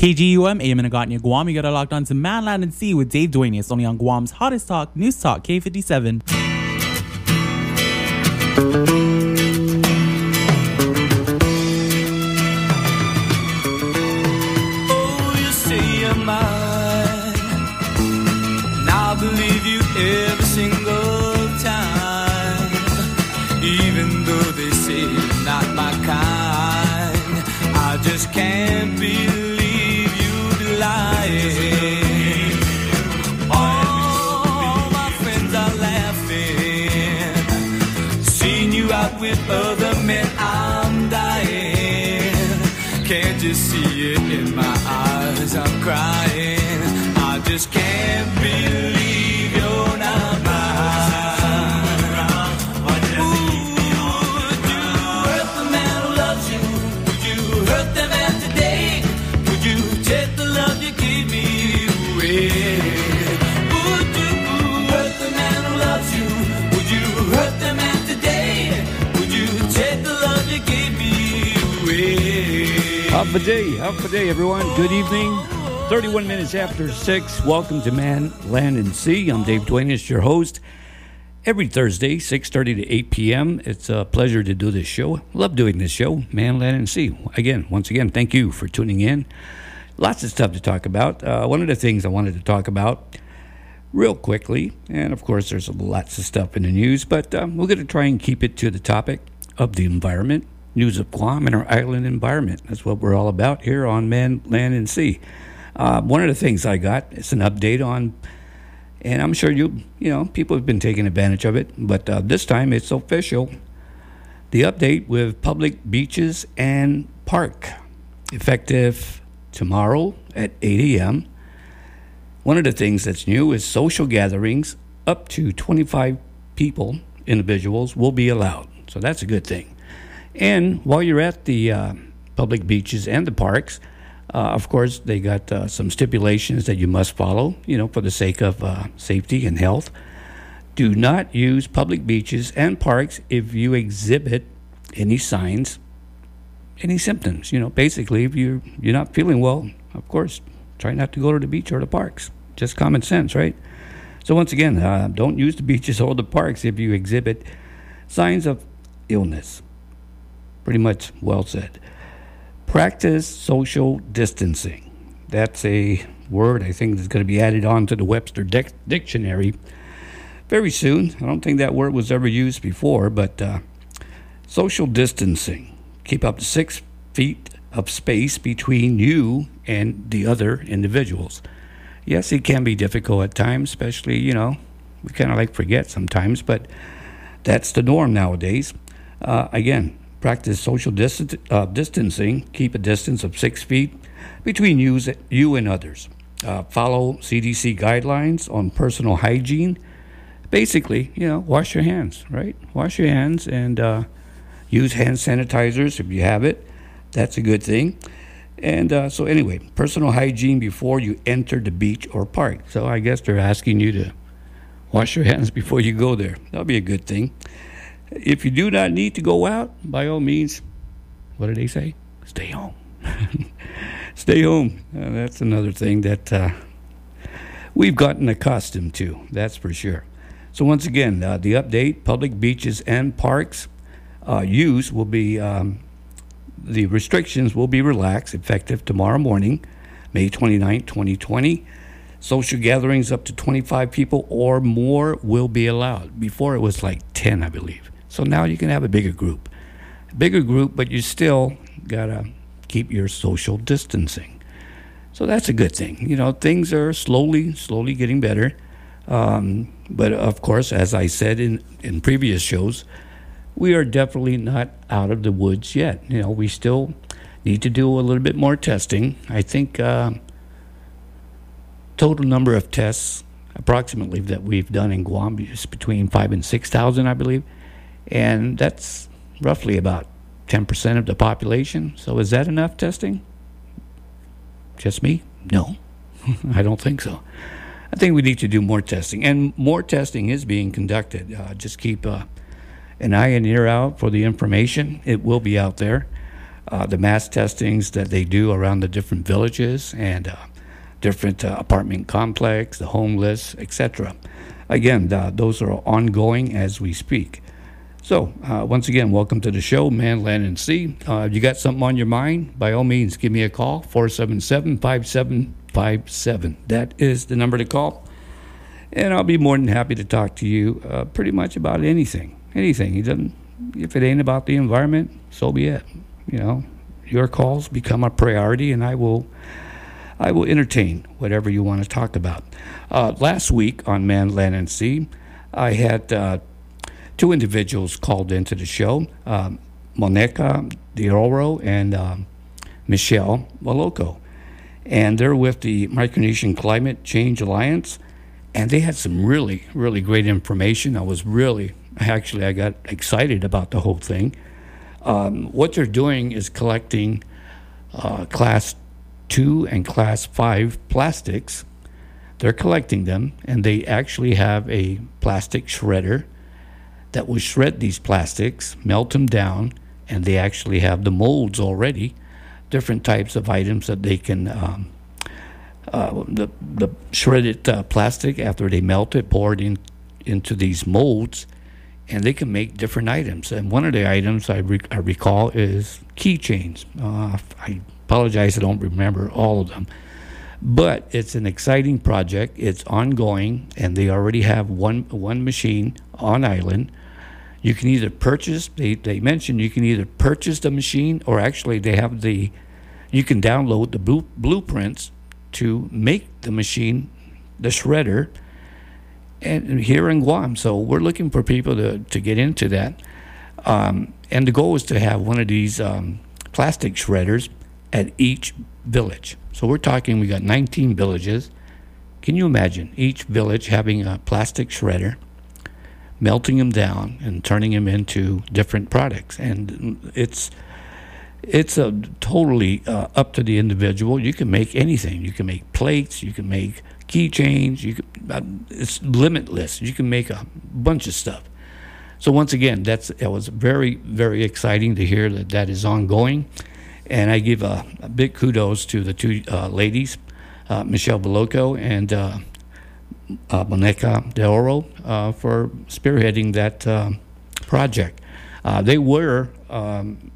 KGUM, AM Anagotnia, Guam. You got locked on to Man, Land, and Sea with Dave Duenas, only on Guam's hottest talk, News Talk, K57. Crying. I just can't believe you're not mine. Would you hurt the man who loves you? Would you hurt the man today? Would you take the love you gave me away? Would you hurt the man who loves you? Would you hurt the man today? Would you take the love you gave me away? Half a day, half a day, everyone. Good evening. 31 minutes after 6. Welcome to Man, Land, and Sea. I'm Dave Duenas, your host. Every Thursday, 6.30 to 8 p.m. It's a pleasure to do this show. Love doing this show, Man, Land, and Sea. Again, once again, thank you for tuning in. Lots of stuff to talk about. Uh, one of the things I wanted to talk about real quickly, and of course, there's lots of stuff in the news, but um, we're going to try and keep it to the topic of the environment, news of Guam and our island environment. That's what we're all about here on Man, Land, and Sea. Uh, one of the things I got is an update on, and I'm sure you, you know, people have been taking advantage of it, but uh, this time it's official. The update with public beaches and park, effective tomorrow at 8 a.m. One of the things that's new is social gatherings up to 25 people, individuals, will be allowed. So that's a good thing. And while you're at the uh, public beaches and the parks, uh, of course, they got uh, some stipulations that you must follow, you know, for the sake of uh, safety and health. Do not use public beaches and parks if you exhibit any signs, any symptoms. You know, basically, if you're, you're not feeling well, of course, try not to go to the beach or the parks. Just common sense, right? So, once again, uh, don't use the beaches or the parks if you exhibit signs of illness. Pretty much well said. Practice social distancing. That's a word I think that's going to be added on to the Webster Dic- Dictionary very soon. I don't think that word was ever used before, but uh, social distancing. Keep up to six feet of space between you and the other individuals. Yes, it can be difficult at times, especially, you know, we kind of like forget sometimes, but that's the norm nowadays. Uh, again, practice social distan- uh, distancing. Keep a distance of six feet between you, you and others. Uh, follow CDC guidelines on personal hygiene. Basically, you know, wash your hands, right? Wash your hands and uh, use hand sanitizers if you have it. That's a good thing. And uh, so, anyway, personal hygiene before you enter the beach or park. So, I guess they're asking you to wash your hands before you go there. That'll be a good thing. If you do not need to go out, by all means, what do they say? Stay home. Stay home. Uh, that's another thing that uh, we've gotten accustomed to, that's for sure. So, once again, uh, the update public beaches and parks uh, use will be, um, the restrictions will be relaxed effective tomorrow morning, May 29, 2020. Social gatherings up to 25 people or more will be allowed. Before it was like 10, I believe. So now you can have a bigger group. Bigger group, but you still got to keep your social distancing. So that's a good thing. You know, things are slowly, slowly getting better. Um, but of course, as I said in, in previous shows, we are definitely not out of the woods yet. You know, we still need to do a little bit more testing. I think uh, total number of tests approximately that we've done in Guam is between five and six thousand, I believe, and that's roughly about ten percent of the population. So is that enough testing? Just me? No, I don't think so. I think we need to do more testing, and more testing is being conducted. Uh, just keep uh, an eye and ear out for the information. It will be out there. uh, the mass testings that they do around the different villages and uh, different uh, apartment complex, the homeless, etc. Again, those are ongoing as we speak. So, uh, once again, welcome to the show, Man, Land, and Sea. Uh, you got something on your mind? By all means, give me a call, 477 5757. That is the number to call. And I'll be more than happy to talk to you uh, pretty much about anything. Anything. He doesn't, if it ain't about the environment, so be it. You know, your calls become a priority, and I will. I will entertain whatever you want to talk about. Uh, last week on Man, Land, and Sea, I had uh, two individuals called into the show um, Monica Dioro and um, Michelle Maloco. And they're with the Micronesian Climate Change Alliance. And they had some really, really great information. I was really, actually, I got excited about the whole thing. Um, what they're doing is collecting uh, class two and class five plastics. They're collecting them, and they actually have a plastic shredder that will shred these plastics, melt them down, and they actually have the molds already, different types of items that they can. Um, uh, the the shredded uh, plastic after they melt it, pour it in into these molds, and they can make different items. And one of the items I, re- I recall is keychains. Uh, I apologize, I don't remember all of them. But it's an exciting project. It's ongoing, and they already have one one machine on island. You can either purchase. They they mentioned you can either purchase the machine, or actually they have the. You can download the blue, blueprints to make the machine, the shredder, and here in Guam. So we're looking for people to, to get into that. Um, and the goal is to have one of these um, plastic shredders at each village. So we're talking, we got 19 villages. Can you imagine each village having a plastic shredder, melting them down and turning them into different products? And it's it's a totally uh, up to the individual. You can make anything. You can make plates. You can make keychains. You can, uh, it's limitless. You can make a bunch of stuff. So once again, that's it was very very exciting to hear that that is ongoing, and I give a, a big kudos to the two uh, ladies, uh, Michelle Beloco and uh, uh, Monica De Oro, uh, for spearheading that project. they were um,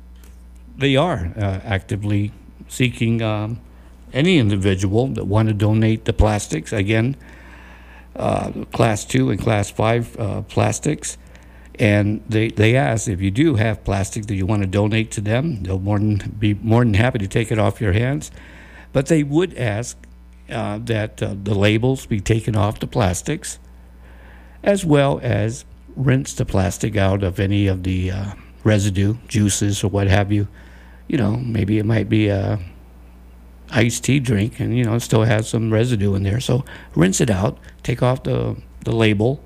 they are actively seeking. Um, any individual that want to donate the plastics, again, uh, class two and class five uh, plastics. And they, they ask if you do have plastic that you want to donate to them, they'll more than, be more than happy to take it off your hands. But they would ask uh, that uh, the labels be taken off the plastics, as well as rinse the plastic out of any of the uh, residue, juices, or what have you. You know, maybe it might be a iced tea drink and you know it still has some residue in there so rinse it out take off the, the label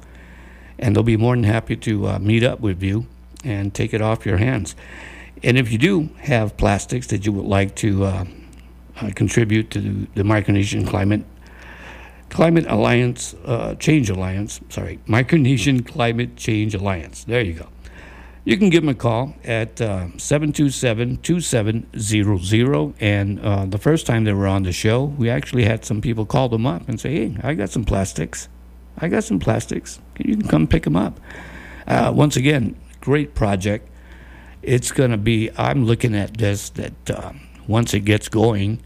and they'll be more than happy to uh, meet up with you and take it off your hands and if you do have plastics that you would like to uh, uh, contribute to the, the Micronesian climate climate alliance uh, change alliance sorry Micronesian climate change alliance there you go you can give them a call at uh, 727 2700. And uh, the first time they were on the show, we actually had some people call them up and say, Hey, I got some plastics. I got some plastics. You can come pick them up. Uh, once again, great project. It's going to be, I'm looking at this that uh, once it gets going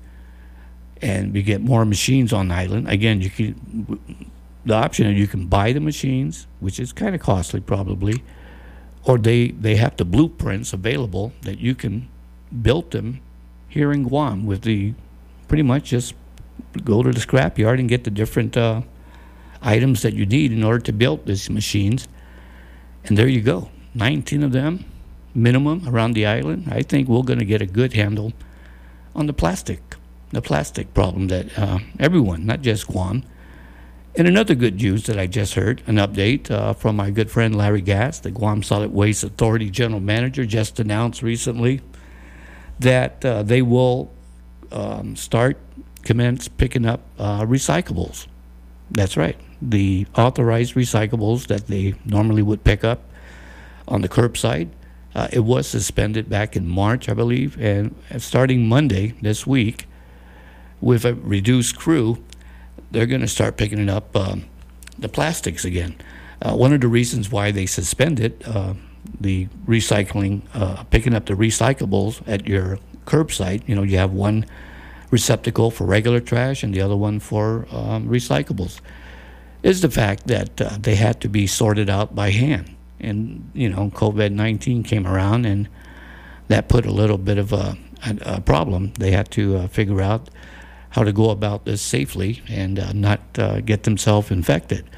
and we get more machines on the island, again, you can, the option you can buy the machines, which is kind of costly probably or they, they have the blueprints available that you can build them here in Guam with the pretty much just go to the scrapyard and get the different uh, items that you need in order to build these machines. And there you go, 19 of them minimum around the island. I think we're going to get a good handle on the plastic, the plastic problem that uh, everyone, not just Guam, and another good news that I just heard, an update uh, from my good friend Larry Gast, the Guam Solid Waste Authority General Manager, just announced recently that uh, they will um, start, commence picking up uh, recyclables. That's right, the authorized recyclables that they normally would pick up on the curbside. Uh, it was suspended back in March, I believe, and starting Monday this week, with a reduced crew, they're going to start picking up um, the plastics again. Uh, one of the reasons why they suspended uh, the recycling, uh, picking up the recyclables at your curbside, you know, you have one receptacle for regular trash and the other one for um, recyclables, is the fact that uh, they had to be sorted out by hand. And, you know, COVID 19 came around and that put a little bit of a, a, a problem. They had to uh, figure out how to go about this safely and uh, not uh, get themselves infected.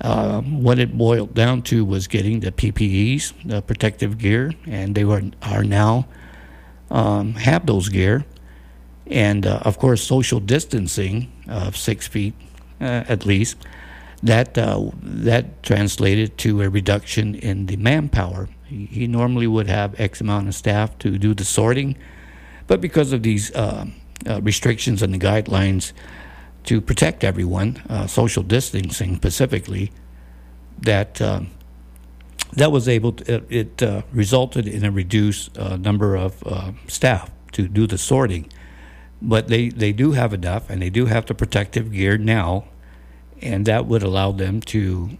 Um, what it boiled down to was getting the PPEs, the protective gear, and they were are now um, have those gear, and uh, of course social distancing of six feet uh, at least. That uh, that translated to a reduction in the manpower. He, he, normally would have X amount of staff to do the sorting, but because of these uh, uh, restrictions and the guidelines to protect everyone, uh, social distancing specifically, that um, that was able to, it, it uh, resulted in a reduced uh, number of uh, staff to do the sorting. But they, they do have enough and they do have the protective gear now, and that would allow them to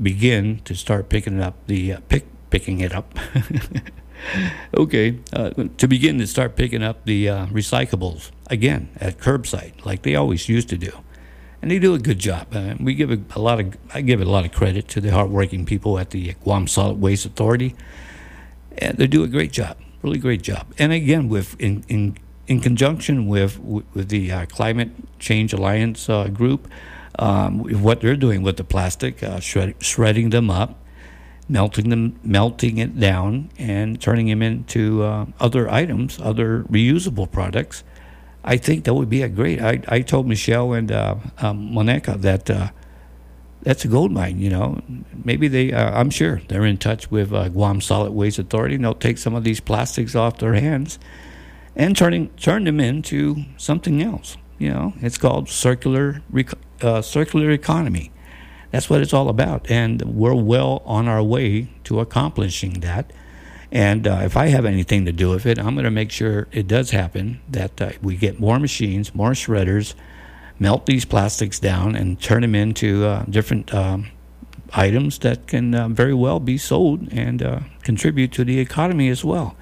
begin to start picking up the uh, pick picking it up. okay, uh, to begin to start picking up the uh, recyclables again at curbside, like they always used to do, and they do a good job. Uh, we give a, a, lot of I give a lot of credit to the hardworking people at the Guam Solid Waste Authority, and they do a great job, really great job. And again, with in in, in conjunction with with the uh, Climate Change Alliance uh, group. Um, what they're doing with the plastic, uh, shred, shredding them up, melting them, melting it down, and turning them into uh, other items, other reusable products. I think that would be a great. I, I told Michelle and uh, um, Monica that uh, that's a gold mine. You know, maybe they. Uh, I'm sure they're in touch with uh, Guam Solid Waste Authority. and They'll take some of these plastics off their hands and turning turn them into something else. You know, it's called circular uh, circular economy. That's what it's all about. And we're well on our way to accomplishing that. And uh, if I have anything to do with it, I'm going to make sure it does happen that uh, we get more machines, more shredders, melt these plastics down, and turn them into uh, different um, items that can uh, very well be sold and uh, contribute to the economy as well.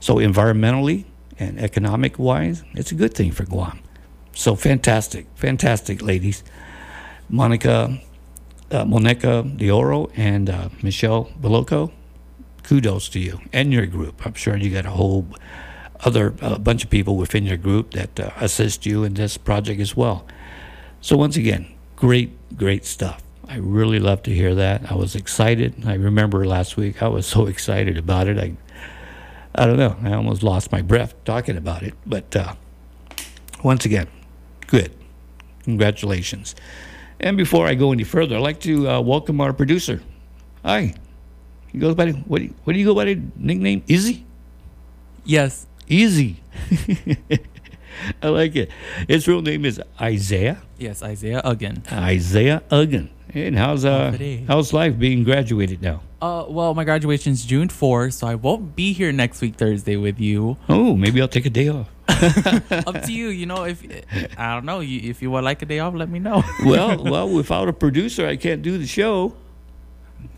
So, environmentally and economic wise, it's a good thing for Guam. So, fantastic, fantastic, ladies. Monica uh, Monica Dioro and uh, Michelle Beloco, kudos to you and your group. I'm sure you got a whole other uh, bunch of people within your group that uh, assist you in this project as well. So once again, great, great stuff. I really love to hear that. I was excited. I remember last week I was so excited about it. I, I don't know. I almost lost my breath talking about it. But uh, once again, good. Congratulations. And before I go any further, I'd like to uh, welcome our producer. Hi. He goes by, what do you, what do you go by the nickname? Izzy? Yes. Easy. I like it. His real name is Isaiah. Yes, Isaiah Uggan. Isaiah Uggan. And how's uh how's life being graduated now? Uh, well, my graduation's June 4th, so I won't be here next week Thursday with you. Oh, maybe I'll take a day off. Up to you. You know, if I don't know, if you would like a day off, let me know. well, well, without a producer, I can't do the show.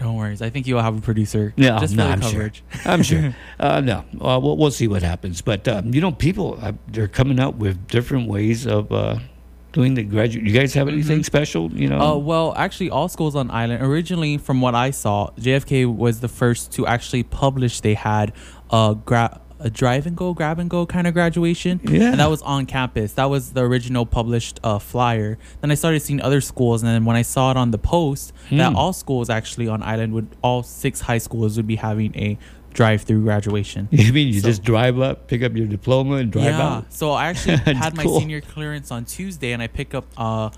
No worries. I think you'll have a producer. No, just no, for I'm coverage. Sure. I'm sure. Uh, no, uh, we'll, we'll see what happens. But um, you know, people uh, they're coming up with different ways of uh, doing the graduate. You guys have anything mm-hmm. special? You know? Uh, well, actually, all schools on island originally, from what I saw, JFK was the first to actually publish. They had a gra- a drive and go, grab and go kind of graduation. Yeah. And that was on campus. That was the original published uh, flyer. Then I started seeing other schools, and then when I saw it on the post, hmm. that all schools actually on island would all six high schools would be having a drive-through graduation. You mean you so, just drive up, pick up your diploma, and drive yeah. out? So I actually had my cool. senior clearance on Tuesday, and I pick up a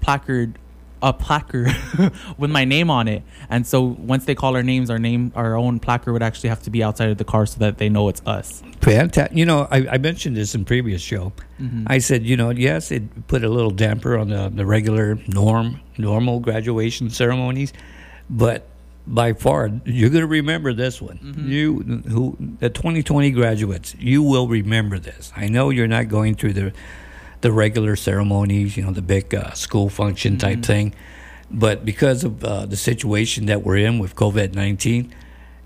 placard, a placard with my name on it. And so once they call our names, our name, our own placard would actually have to be outside of the car so that they know it's us. Fantastic. You know, I, I mentioned this in previous show. Mm-hmm. I said, you know, yes, it put a little damper on the, the regular norm, normal graduation ceremonies, but by far, you're going to remember this one. Mm-hmm. You, who the 2020 graduates, you will remember this. I know you're not going through the the regular ceremonies, you know, the big uh, school function type Mm-hmm. thing, but because of uh, the situation that we're in with COVID 19,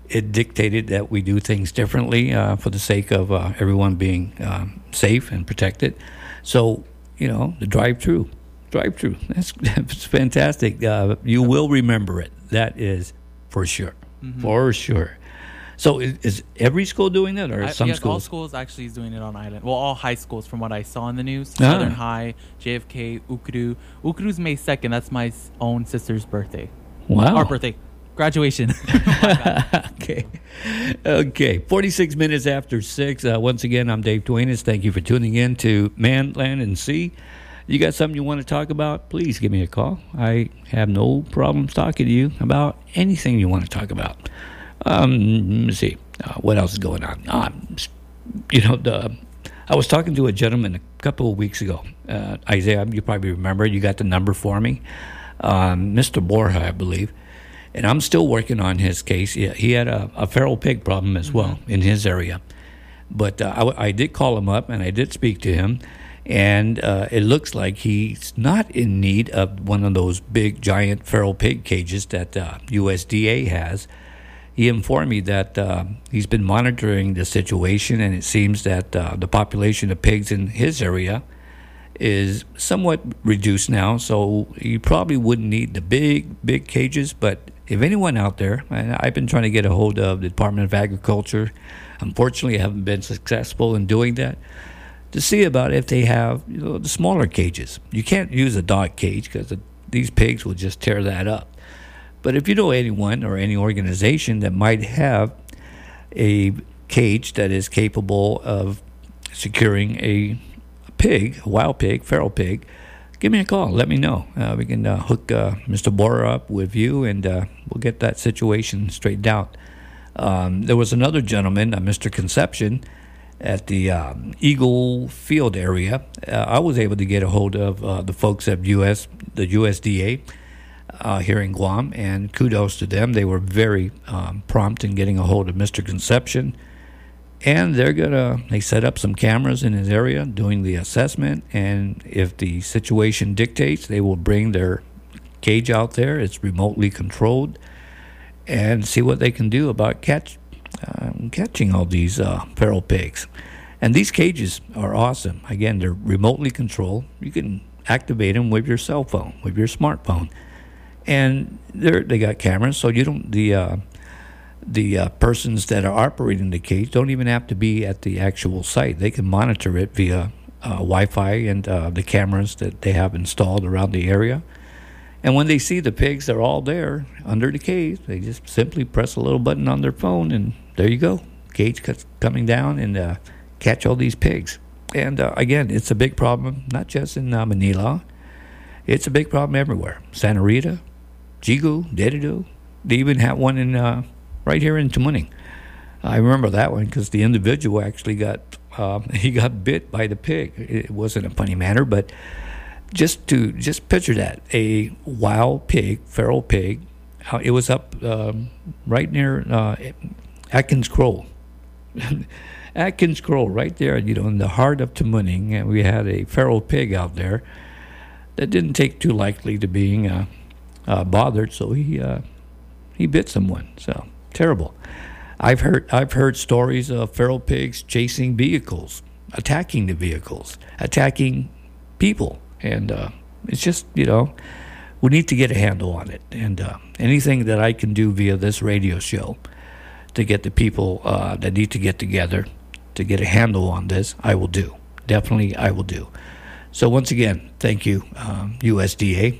it dictated that we do things differently uh, for the sake of uh, everyone being um, safe and protected. So, you know, the drive through, drive through, that's, that's fantastic. Uh, you will remember it. That is for sure. For sure. So, is, is every school doing that, or I- some yes, all schools? schools actually is doing it on island. Well, all high schools, from what I saw in the news. Ah. Southern High, JFK, Okkodo. Okkodo's May second. That's my own sister's birthday. Wow. Our birthday, graduation. okay. Okay. 46 minutes after 6. Uh, once again, I'm Dave Duenas. Thank you for tuning in to Man, Land, and Sea. You got something you want to talk about? Please give me a call. I have no problems talking to you about anything you want to talk about. Um, let me see. Uh, what else is going on? Um, you know, the, I was talking to a gentleman a couple of weeks ago. Uh, Isaiah, you probably remember. You got the number for me. Um, Mr. Borja, I believe and I'm still working on his case. He, he had a, a feral pig problem as well in his area, but uh, I, I did call him up and I did speak to him, and uh, it looks like he's not in need of one of those big giant feral pig cages that uh, USDA has. He informed me that uh, he's been monitoring the situation, and it seems that uh, the population of pigs in his area is somewhat reduced now, so you probably wouldn't need the big, big cages. But if anyone out there, and I've been trying to get a hold of the Department of Agriculture, unfortunately, I haven't been successful in doing that. To see about if they have you know, the smaller cages. You can't use a dog cage because these pigs will just tear that up. But if you know anyone or any organization that might have a cage that is capable of securing a pig, a wild pig, feral pig, give me a call. Let me know. Uh, we can uh, hook uh, Mr. Borja up with you, and uh, we'll get that situation straightened out. Um, there was another gentleman, uh, Mr. Concepcion, at the um, Eagle Field area. Uh, I was able to get a hold of the folks at US, the USDA uh, here in Guam, and kudos to them. They were very um, prompt in getting a hold of Mr. Concepcion and they're gonna they set up some cameras in his area doing the assessment and if the situation dictates they will bring their cage out there it's remotely controlled and see what they can do about catch um, catching all these uh, feral pigs and these cages are awesome again they're remotely controlled you can activate them with your cell phone with your smartphone and they got cameras so you don't the uh, the uh, persons that are operating the cage don't even have to be at the actual site. They can monitor it via uh, Wi-Fi and uh, the cameras that they have installed around the area. And when they see the pigs, they're all there under the cage. They just simply press a little button on their phone, and there you go. Cage cuts coming down and uh, catch all these pigs. And uh, again, it's a big problem, not just in Mangilao. It's a big problem everywhere. Santa Rita, Yigo, Dededo. They even have one in uh, right here in Tamuning. I remember that one because the individual actually got um, he got bit by the pig. It wasn't a funny manner, but just to just picture that a wild pig, feral pig. uh, It was up um, right near uh, Atkins Kroll. Atkins Kroll, right there, you know, in the heart of Tamuning, and we had a feral pig out there that didn't take too likely to being uh, uh, bothered, so he uh, he bit someone. So terrible. I've heard I've heard stories of feral pigs chasing vehicles, attacking the vehicles, attacking people, and uh, it's just you know we need to get a handle on it. And uh, anything that I can do via this radio show to get the people uh, that need to get together to get a handle on this, I will do. Definitely, I will do. So once again, thank you, um, USDA,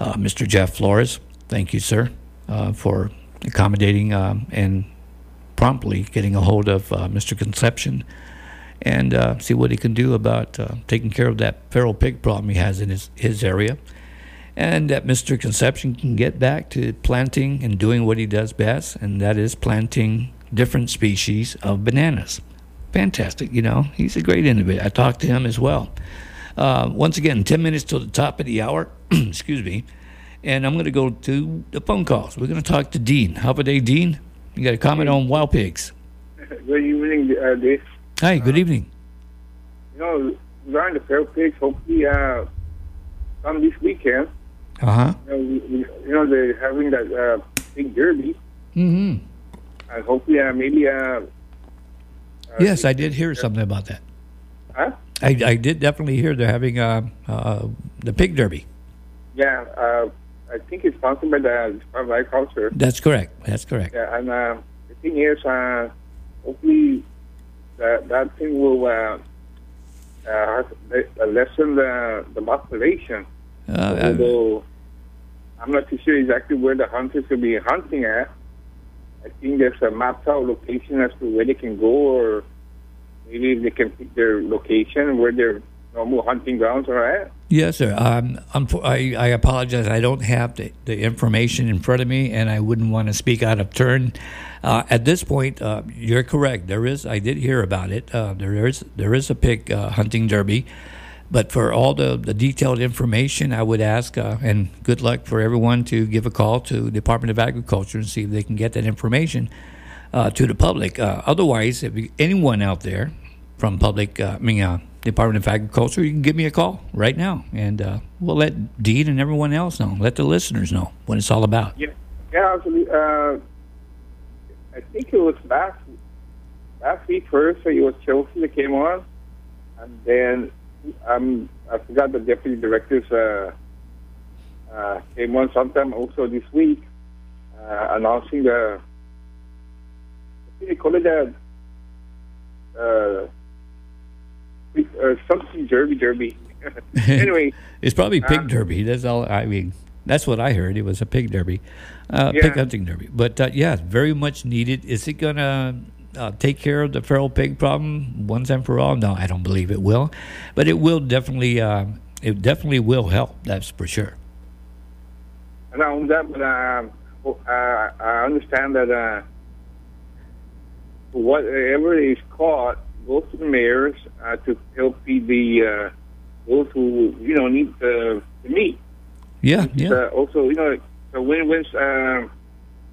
uh, Mr. Jeff Flores. Thank you, sir, uh, for accommodating um, and promptly getting a hold of uh, Mr. Concepcion and uh, see what he can do about uh, taking care of that feral pig problem he has in his, his area. And that Mr. Concepcion can get back to planting and doing what he does best, and that is planting different species of bananas. Fantastic, you know, he's a great individual. I talked to him as well. Uh, once again, 10 minutes till the top of the hour, excuse me. And I'm going to go to the phone calls. We're going to talk to Dean. How about day, Dean? You got a comment on wild pigs? Good evening, uh, Dave. Hi, good evening. You know, regarding the feral pigs, hopefully, uh, come this weekend. Uh huh. You know, you know they're having that uh, big derby, Mm hmm and hopefully, uh, maybe, uh, uh, Yes, I did hear something about that. huh? I, I did definitely hear they're having uh, uh, the pig derby. Yeah, uh, I think it's sponsored by the Department of Agriculture. That's correct. That's correct. Yeah, and uh, the thing is, uh, hopefully, that that thing will uh, uh, le- lessen the the population. Uh, Although I'm not too sure exactly where the hunters will be hunting at. I think there's a mapped out location as to where they can go, or maybe they can pick their location where their normal hunting grounds are at. Yes, sir. Um, I, I apologize. I don't have the, the information in front of me, and I wouldn't want to speak out of turn. Uh, at this point, uh, you're correct. There is. I did hear about it. Uh, there is there is a pig uh, hunting derby, but for all the, the detailed information, I would ask, uh, and good luck for everyone to give a call to Department of Agriculture and see if they can get that information uh, to the public. Uh, otherwise, if anyone out there from public, uh, I mean, uh, Department of Agriculture, you can give me a call right now, and uh, we'll let Dean and everyone else know, let the listeners know what it's all about. Yeah, yeah. I think it was last last week first. So it was Chelsea that came on, and then um, I forgot the deputy directors uh, came on sometime also this week, uh, announcing the It the uh, uh, something derby derby. anyway, It's probably pig Um, derby. That's all. I mean, that's what I heard. It was a pig derby, uh, Yeah. pig hunting derby. But uh, yeah, very much needed. Is it gonna uh, take care of the feral pig problem once and for all? No, I don't believe it will. But it will definitely. Uh, it definitely will help. That's for sure. And only that, but uh, uh, I understand that uh, whatever is caught goes to the mayors uh, to help feed the uh, those who you know need the, the meat. Yeah, yeah. Uh, also, you know, a win-win, um,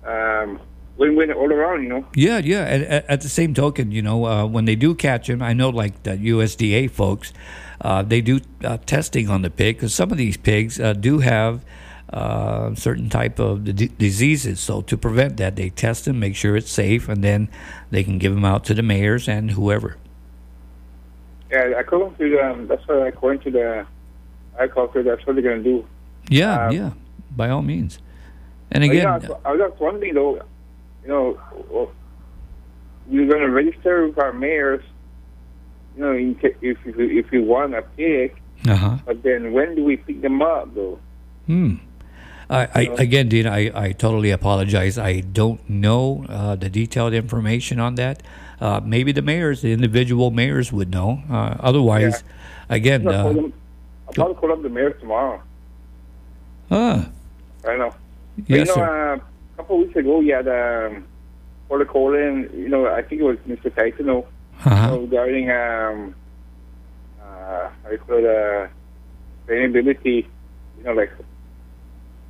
um, win-win all around. You know. Yeah, yeah. At, at, at the same token, you know, uh, when they do catch them, I know like the USDA folks, uh, they do uh, testing on the pig because some of these pigs uh, do have uh, certain type of d- diseases. So to prevent that, they test them, make sure it's safe, and then they can give them out to the mayors and whoever. Yeah, according to the, um, that's what according to the agriculture, that's what they're going to do. Yeah, Um, yeah. By all means. And again, yeah, I was just wondering though, you know, we're going to register with our mayors, you know, in if if we- want a pig, uh huh. but then when do we pick them up though? Hmm. I, I, again, Dean, I, I totally apologize. I don't know uh, the detailed information on that. Uh, maybe the mayors, the individual mayors, would know. Uh, otherwise, again, I'll, call uh, them, I'll probably call up the mayor tomorrow. ah, I know. But, yes, you know, sir. uh, a couple of weeks ago, you had um, Porter Colin, you know, I think it was Mr. Tyson, you know, Uh-huh. regarding um, uh, you call it, uh, sustainability, you know, like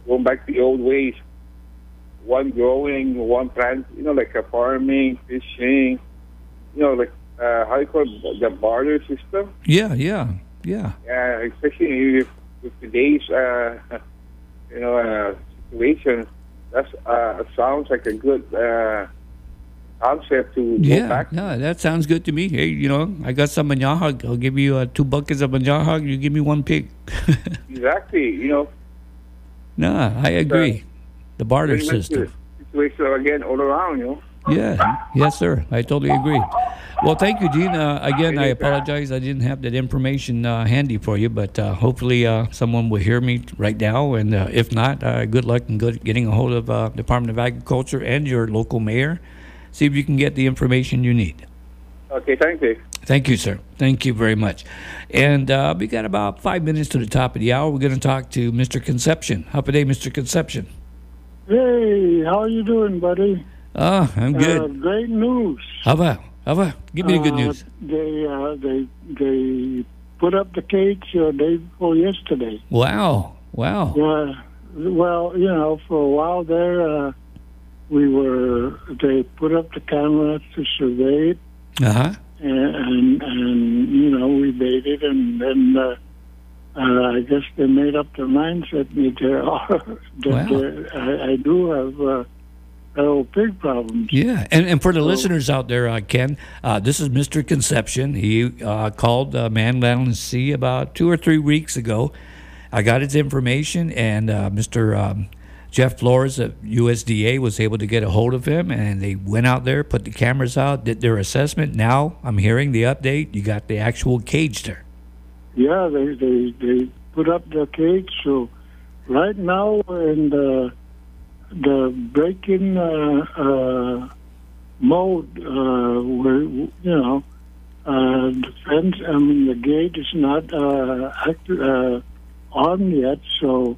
going back to the old ways, one growing, one plant, you know, like a farming, fishing, you know, like uh, how you call it, the barter system. Yeah, yeah, yeah. Yeah, especially with, with today's, uh, you know, uh, situation. That's uh, sounds like a good uh, concept to go Yeah, back. no, that sounds good to me. Hey, you know, I got some mañahak. I'll give you uh, two buckets of mañahak. You give me one pig. Exactly. You know, nah, I agree. The barter system. situation again all around. You know. Yeah, yes, sir. I totally agree. Well, thank you, Dean. Uh, again, I apologize. I didn't have that information uh, handy for you, but uh, hopefully uh, someone will hear me right now. And uh, if not, uh, good luck in good, getting a hold of uh, Department of Agriculture and your local mayor. See if you can get the information you need. Okay. Thank you. Thank you, sir. Thank you very much. And uh, we got about five minutes to the top of the hour. We're going to talk to Mr. Concepcion. How a day, Mr. Concepcion? Hey, how are you doing, buddy? Ah, I'm Uh, good. great news. How about? How about? Give me the good Uh, news. They uh, they they put up the cage uh, day before yesterday. Wow. Wow. Yeah, well, you know, for a while there, uh, we were they put up the cameras to survey it, Uh huh. And and, and you know we made it, and then uh, uh, I guess they made up their minds that me there are that Wow. there, I, I do have uh, feral pig problems. Yeah, and, and for the listeners out there, uh, Ken, uh, this is Mr. Concepcion. He uh, called uh, Man Land and Sea about two or three weeks ago. I got his information, and uh, Mr. Um, Jeff Flores at USDA was able to get a hold of him, and they went out there, put the cameras out, did their assessment. Now I'm hearing the update. You got the actual cage there. Yeah, they they they put up the cage. So right now in the the break-in uh, uh, mode, uh, where you know uh, the fence. I mean, the gate is not uh, act, uh, on yet. So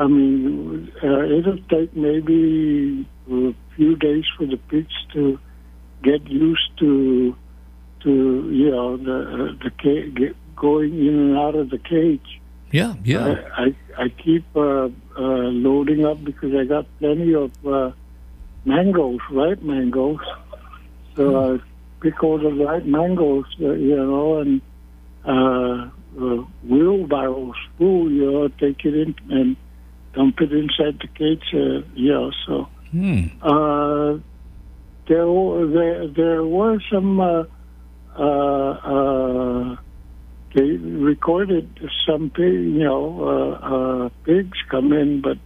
I mean, uh, it'll take maybe a few days for the pigs to get used to to you know the uh, the ca- get going in and out of the cage. Yeah, yeah. I I, I keep uh, uh, loading up because I got plenty of uh, mangoes, ripe mangoes. So I pick all the ripe mangoes, uh, you know, and uh, uh, wheelbarrows full, you know, take it in and dump it inside the cage, uh, you know. So Hmm. uh, there, were- there, there were some. Uh, uh, uh, they recorded some pig, you know, uh, uh, pigs come in, but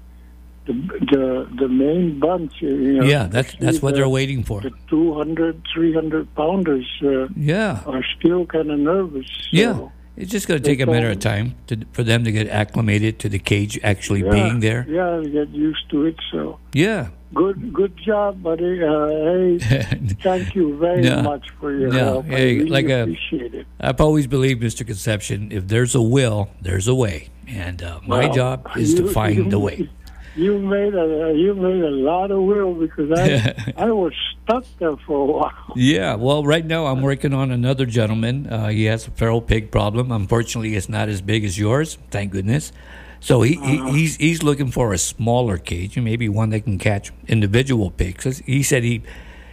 the the the main bunch, you know, Yeah, that's that's what the, they're waiting for. The 200, 300 pounders uh, Yeah. are still kind of nervous. So, Yeah, it's just going to take a matter of time to, for them to get acclimated to the cage actually yeah, being there. Yeah, get used to it. So Yeah. good, good job, buddy. Uh, hey, thank you very No, much for your no, help. hey, I really like a- appreciate it. I've always believed, Mr. Concepcion, if there's a will, there's a way, and uh, my Well, job is to find you- the way. You made a you made a lot of will because I I was stuck there for a while. Yeah, well, right now I'm working on another gentleman. Uh, he has a feral pig problem. Unfortunately, it's not as big as yours, thank goodness. So he, he he's he's looking for a smaller cage, and maybe one that can catch individual pigs. He said he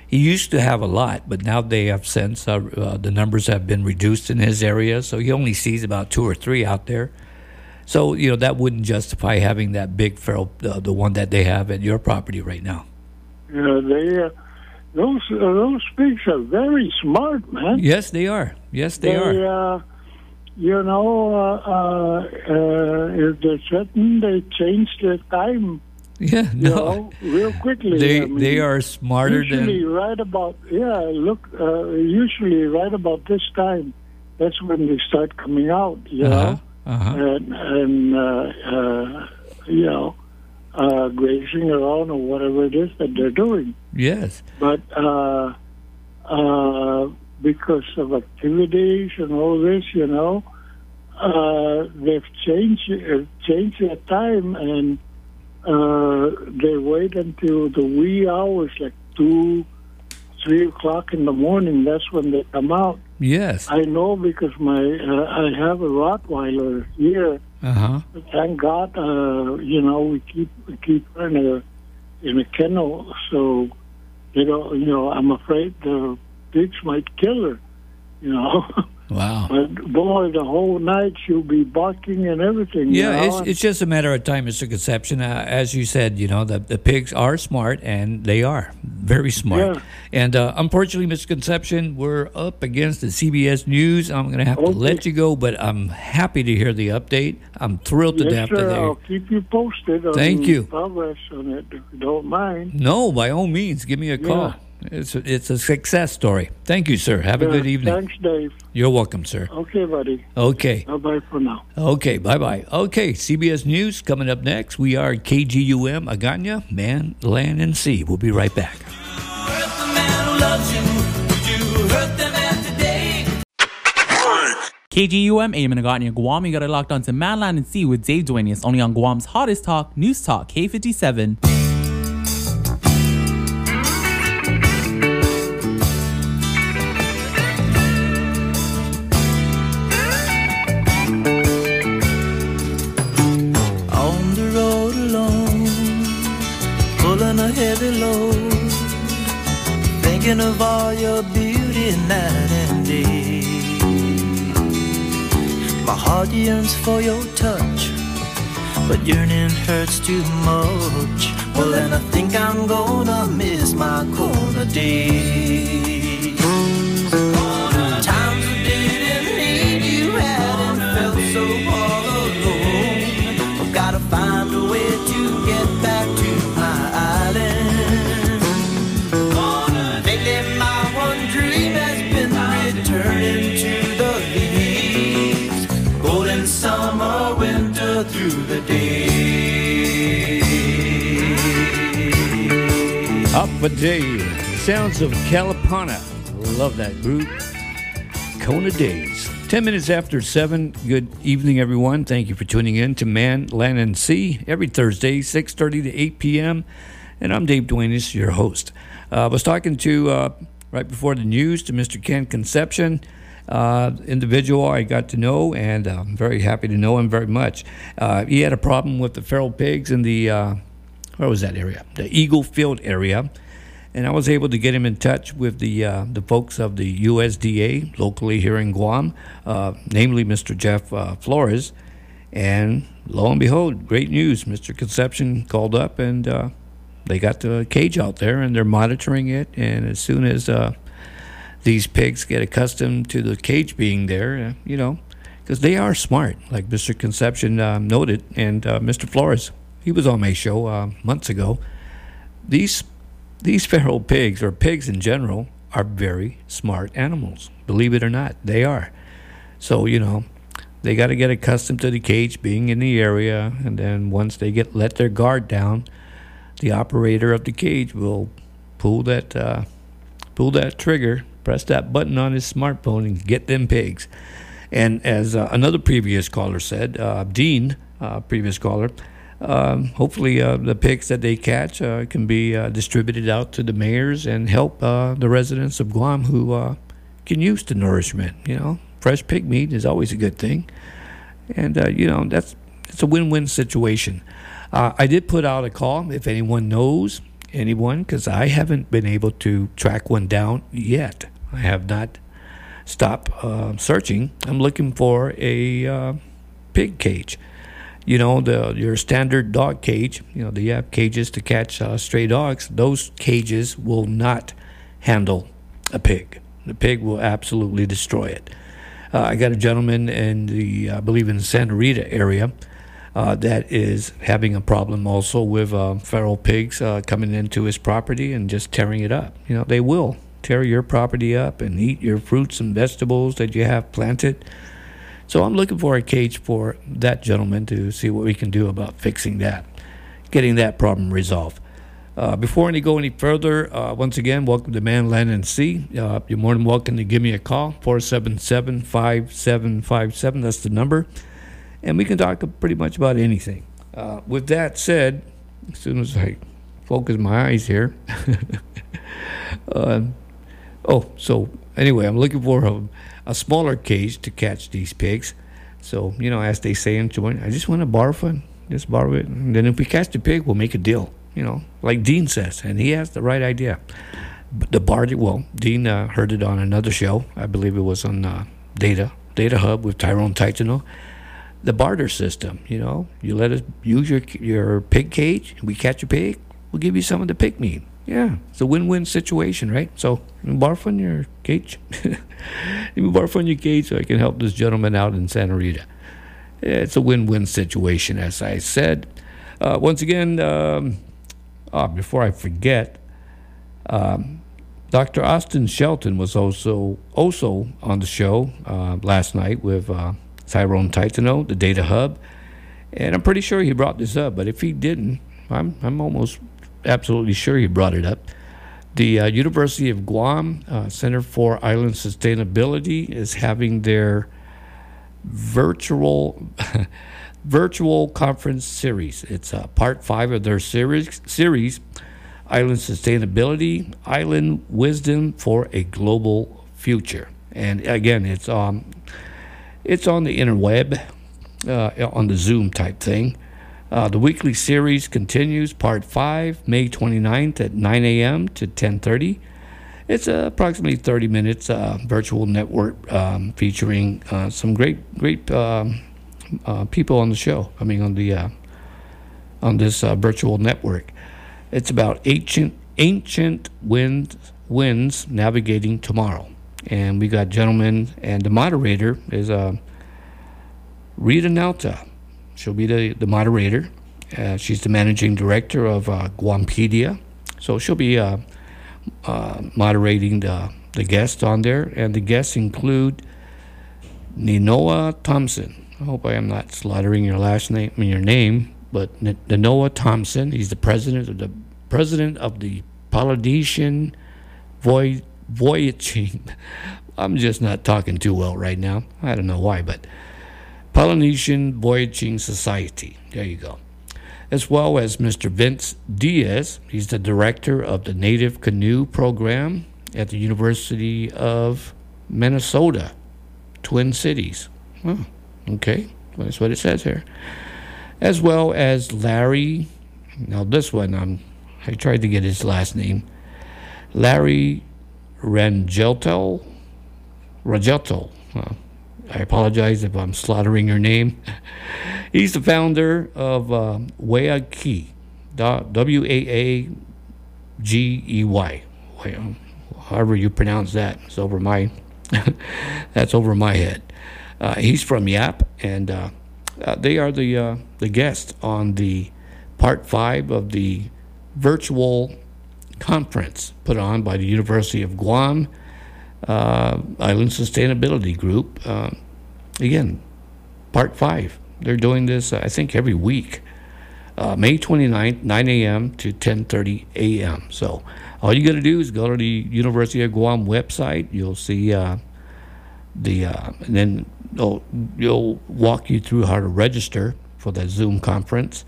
he used to have a lot, but now they have since uh, uh, the numbers have been reduced in his area, so he only sees about two or three out there. So you know that wouldn't justify having that big feral, uh, the one that they have at your property right now. You know, they uh, those uh, those pigs are very smart, man. Yes, they are. Yes, they are. Uh, you know, uh, uh, if they're threatened, they change their time. Yeah, You no. know, real quickly. They I mean, they are smarter usually than right about yeah. Look, uh, usually right about this time, that's when they start coming out. You uh-huh, know. Uh-huh. and and uh, uh, you know uh, grazing around or whatever it is that they're doing. Yes. But uh, uh, because of activities and all this, you know, uh, they've changed uh, changed their time and uh, they wait until the wee hours, like two, three o'clock in the morning. That's when they come out. Yes. I know because my uh, I have a Rottweiler here. Uh-huh. Thank God, uh, you know, we keep we keep her in a in a kennel, so you know, you know, I'm afraid the pigs might kill her. You know, Wow. but boy, the whole night she'll be barking and everything. you Yeah, know? it's, it's just a matter of time, Mr. Concepcion. Uh, as you said, you know, the, the pigs are smart, and they are very smart. Yeah. And uh, unfortunately, Mr. Concepcion, we're up against the CBS News. I'm going to have to let you go, but I'm happy to hear the update. I'm thrilled to yes, death that sir. I'll keep you posted. On Thank you. Progress on it, don't mind. No, by all means, give me a call. It's a, it's a success story. Thank you, sir. Have a good evening. Thanks, Dave. You're welcome, sir. Okay, buddy. Okay. Bye bye for now. Okay, bye bye. Okay, CBS News coming up next. We are KGUM Aganya, Man, Land, and Sea. We'll be right back. Hurt the man who loves you. Would you hurt the man today? KGUM, AM in Hagåtña, Guam. You got it locked on to Manland and Sea with Dave Duenas, only on Guam's hottest talk, News Talk, K57. Thinking of all your beauty night and day. My heart yearns for your touch, but yearning hurts too much. Well, then I think I'm gonna miss my corner day. Day. Sounds of Kalapana. Love that group. Kona Days. 10 minutes after 7. Good evening, everyone. Thank you for tuning in to Man, Land, and Sea every Thursday, 6.30 to 8 p.m. And I'm Dave Duenas, your host. Uh, I was talking to, uh, right before the news, to Mr. Ken Concepcion, uh, individual I got to know, and I'm very happy to know him very much. Uh, he had a problem with the feral pigs in the, uh, where was that area? The Eagle Field area and I was able to get him in touch with the uh, the folks of the USDA locally here in Guam, uh, namely Mr. Jeff uh, Flores. And lo and behold, great news! Mr. Concepcion called up, and uh, they got the cage out there, and they're monitoring it. And as soon as uh, these pigs get accustomed to the cage being there, uh, you know, because they are smart, like Mr. Concepcion noted, and Mr. Flores, he was on my show months ago. These these feral pigs, or pigs in general, are very smart animals. Believe it or not, they are. So, you know, they got to get accustomed to the cage being in the area, and then once they get let their guard down, the operator of the cage will pull that uh, pull that trigger, press that button on his smartphone, and get them pigs. And as uh, another previous caller said, uh, Dean, uh, previous caller, um, hopefully uh, the pigs that they catch uh, can be uh, distributed out to the mayors and help uh, the residents of Guam who uh, can use the nourishment. You know, fresh pig meat is always a good thing, and uh, you know that's it's a win-win situation. I did put out a call if anyone knows anyone because I haven't been able to track one down yet. I have not stopped searching. I'm looking for a pig cage you know the your standard dog cage you know you have cages to catch uh, stray dogs. Those cages will not handle a pig. The pig will absolutely destroy it. Uh, i got a gentleman in the i believe in the santa rita area uh, that is having a problem also with uh, feral pigs uh, coming into his property and just tearing it up. You know they will tear your property up and eat your fruits and vegetables that you have planted so I'm looking for a cage for that gentleman to see what we can do about fixing that, getting that problem resolved. Uh, before I go any further, uh, once again, welcome to Man, Land, and Sea. Uh, you're more than welcome to give me a call, 477 5757. That's the number. And we can talk pretty much about anything. Uh, with that said, as soon as I focus my eyes here. Uh, oh, so anyway, I'm looking for a a smaller cage to catch these pigs. So, you know, as they say in Joint, I just want to borrow one, just borrow it. And then if we catch the pig, we'll make a deal, you know, like Dean says. And he has the right idea. But the barter, well, Dean uh, heard it on another show. I believe it was on uh, Data, Data Hub with Tyrone Titano. The barter system, you know, you let us use your, your pig cage, we catch a pig, we'll give you some of the pig meat. Yeah, it's a win-win situation, right? So barf on your cage. you barf on your cage so I can help this gentleman out in Santa Rita. It's a win-win situation, as I said. Uh, once again, um, oh, before I forget, um, Dr. Austin Shelton was also also on the show uh, last night with uh, Tyrone Titano, the Data Hub, and I'm pretty sure he brought this up. But if he didn't, I'm I'm almost absolutely sure he brought it up. The uh, University of Guam uh, Center for Island Sustainability is having their virtual virtual conference series. It's uh, part five of their series series, Island Sustainability, Island Wisdom for a Global Future. And again, it's um, it's on the interweb, uh, on the Zoom type thing. Uh, the weekly series continues, part 5, May 29th at 9 a.m. to 10.30. It's uh, approximately 30 minutes uh, virtual network um, featuring uh, some great great um, uh, people on the show. I mean on the uh, on this virtual network. It's about ancient ancient winds winds navigating tomorrow, and we got gentlemen and the moderator is Rita Nauta. She'll be the the moderator. Uh, she's the managing director of uh, Guampedia, so she'll be uh, uh, moderating the the guests on there, and the guests include Nainoa Thompson. I hope I am not slaughtering your last name, your name, but Nainoa Thompson. He's the president of the president of the Polynesian Voy- Voyaging. I'm just not talking too well right now. I don't know why, but Polynesian Voyaging Society. There you go. As well as Mr. Vince Diaz. He's the director of the Native Canoe Program at the University of Minnesota, Twin Cities. Okay. That's what it says here. As well as Larry. Now, this one, I'm, I tried to get his last name. Larry Rangelto. Rangelto. I apologize if I'm slaughtering your name. He's the founder of uh, W A A G E Y. However you pronounce that, it's over my. that's over my head. Uh, he's from Yap, and uh, uh, they are the uh, the guest on the part five of the virtual conference put on by the University of Guam Island Sustainability Group. Uh, again, part five. They're doing this, I think, every week. Uh, May 29th, 9 a.m. to 10:30 a.m. So all you got to do is go to the University of Guam website. You'll see uh, the, uh, and then they'll, you'll walk you through how to register for the Zoom conference.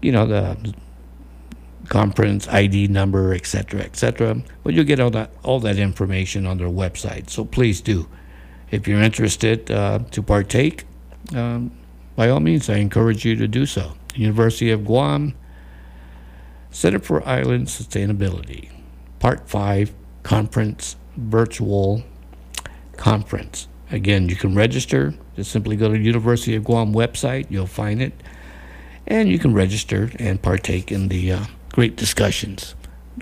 You know the conference ID number, etc., etc. But you'll get all that all that information on their website. So please do, if you're interested uh, to partake, um, by all means, I encourage you to do so. University of Guam Center for Island Sustainability, Part Five Conference Virtual Conference. Again, you can register. Just simply go to the University of Guam website. You'll find it, and you can register and partake in the uh, great discussions.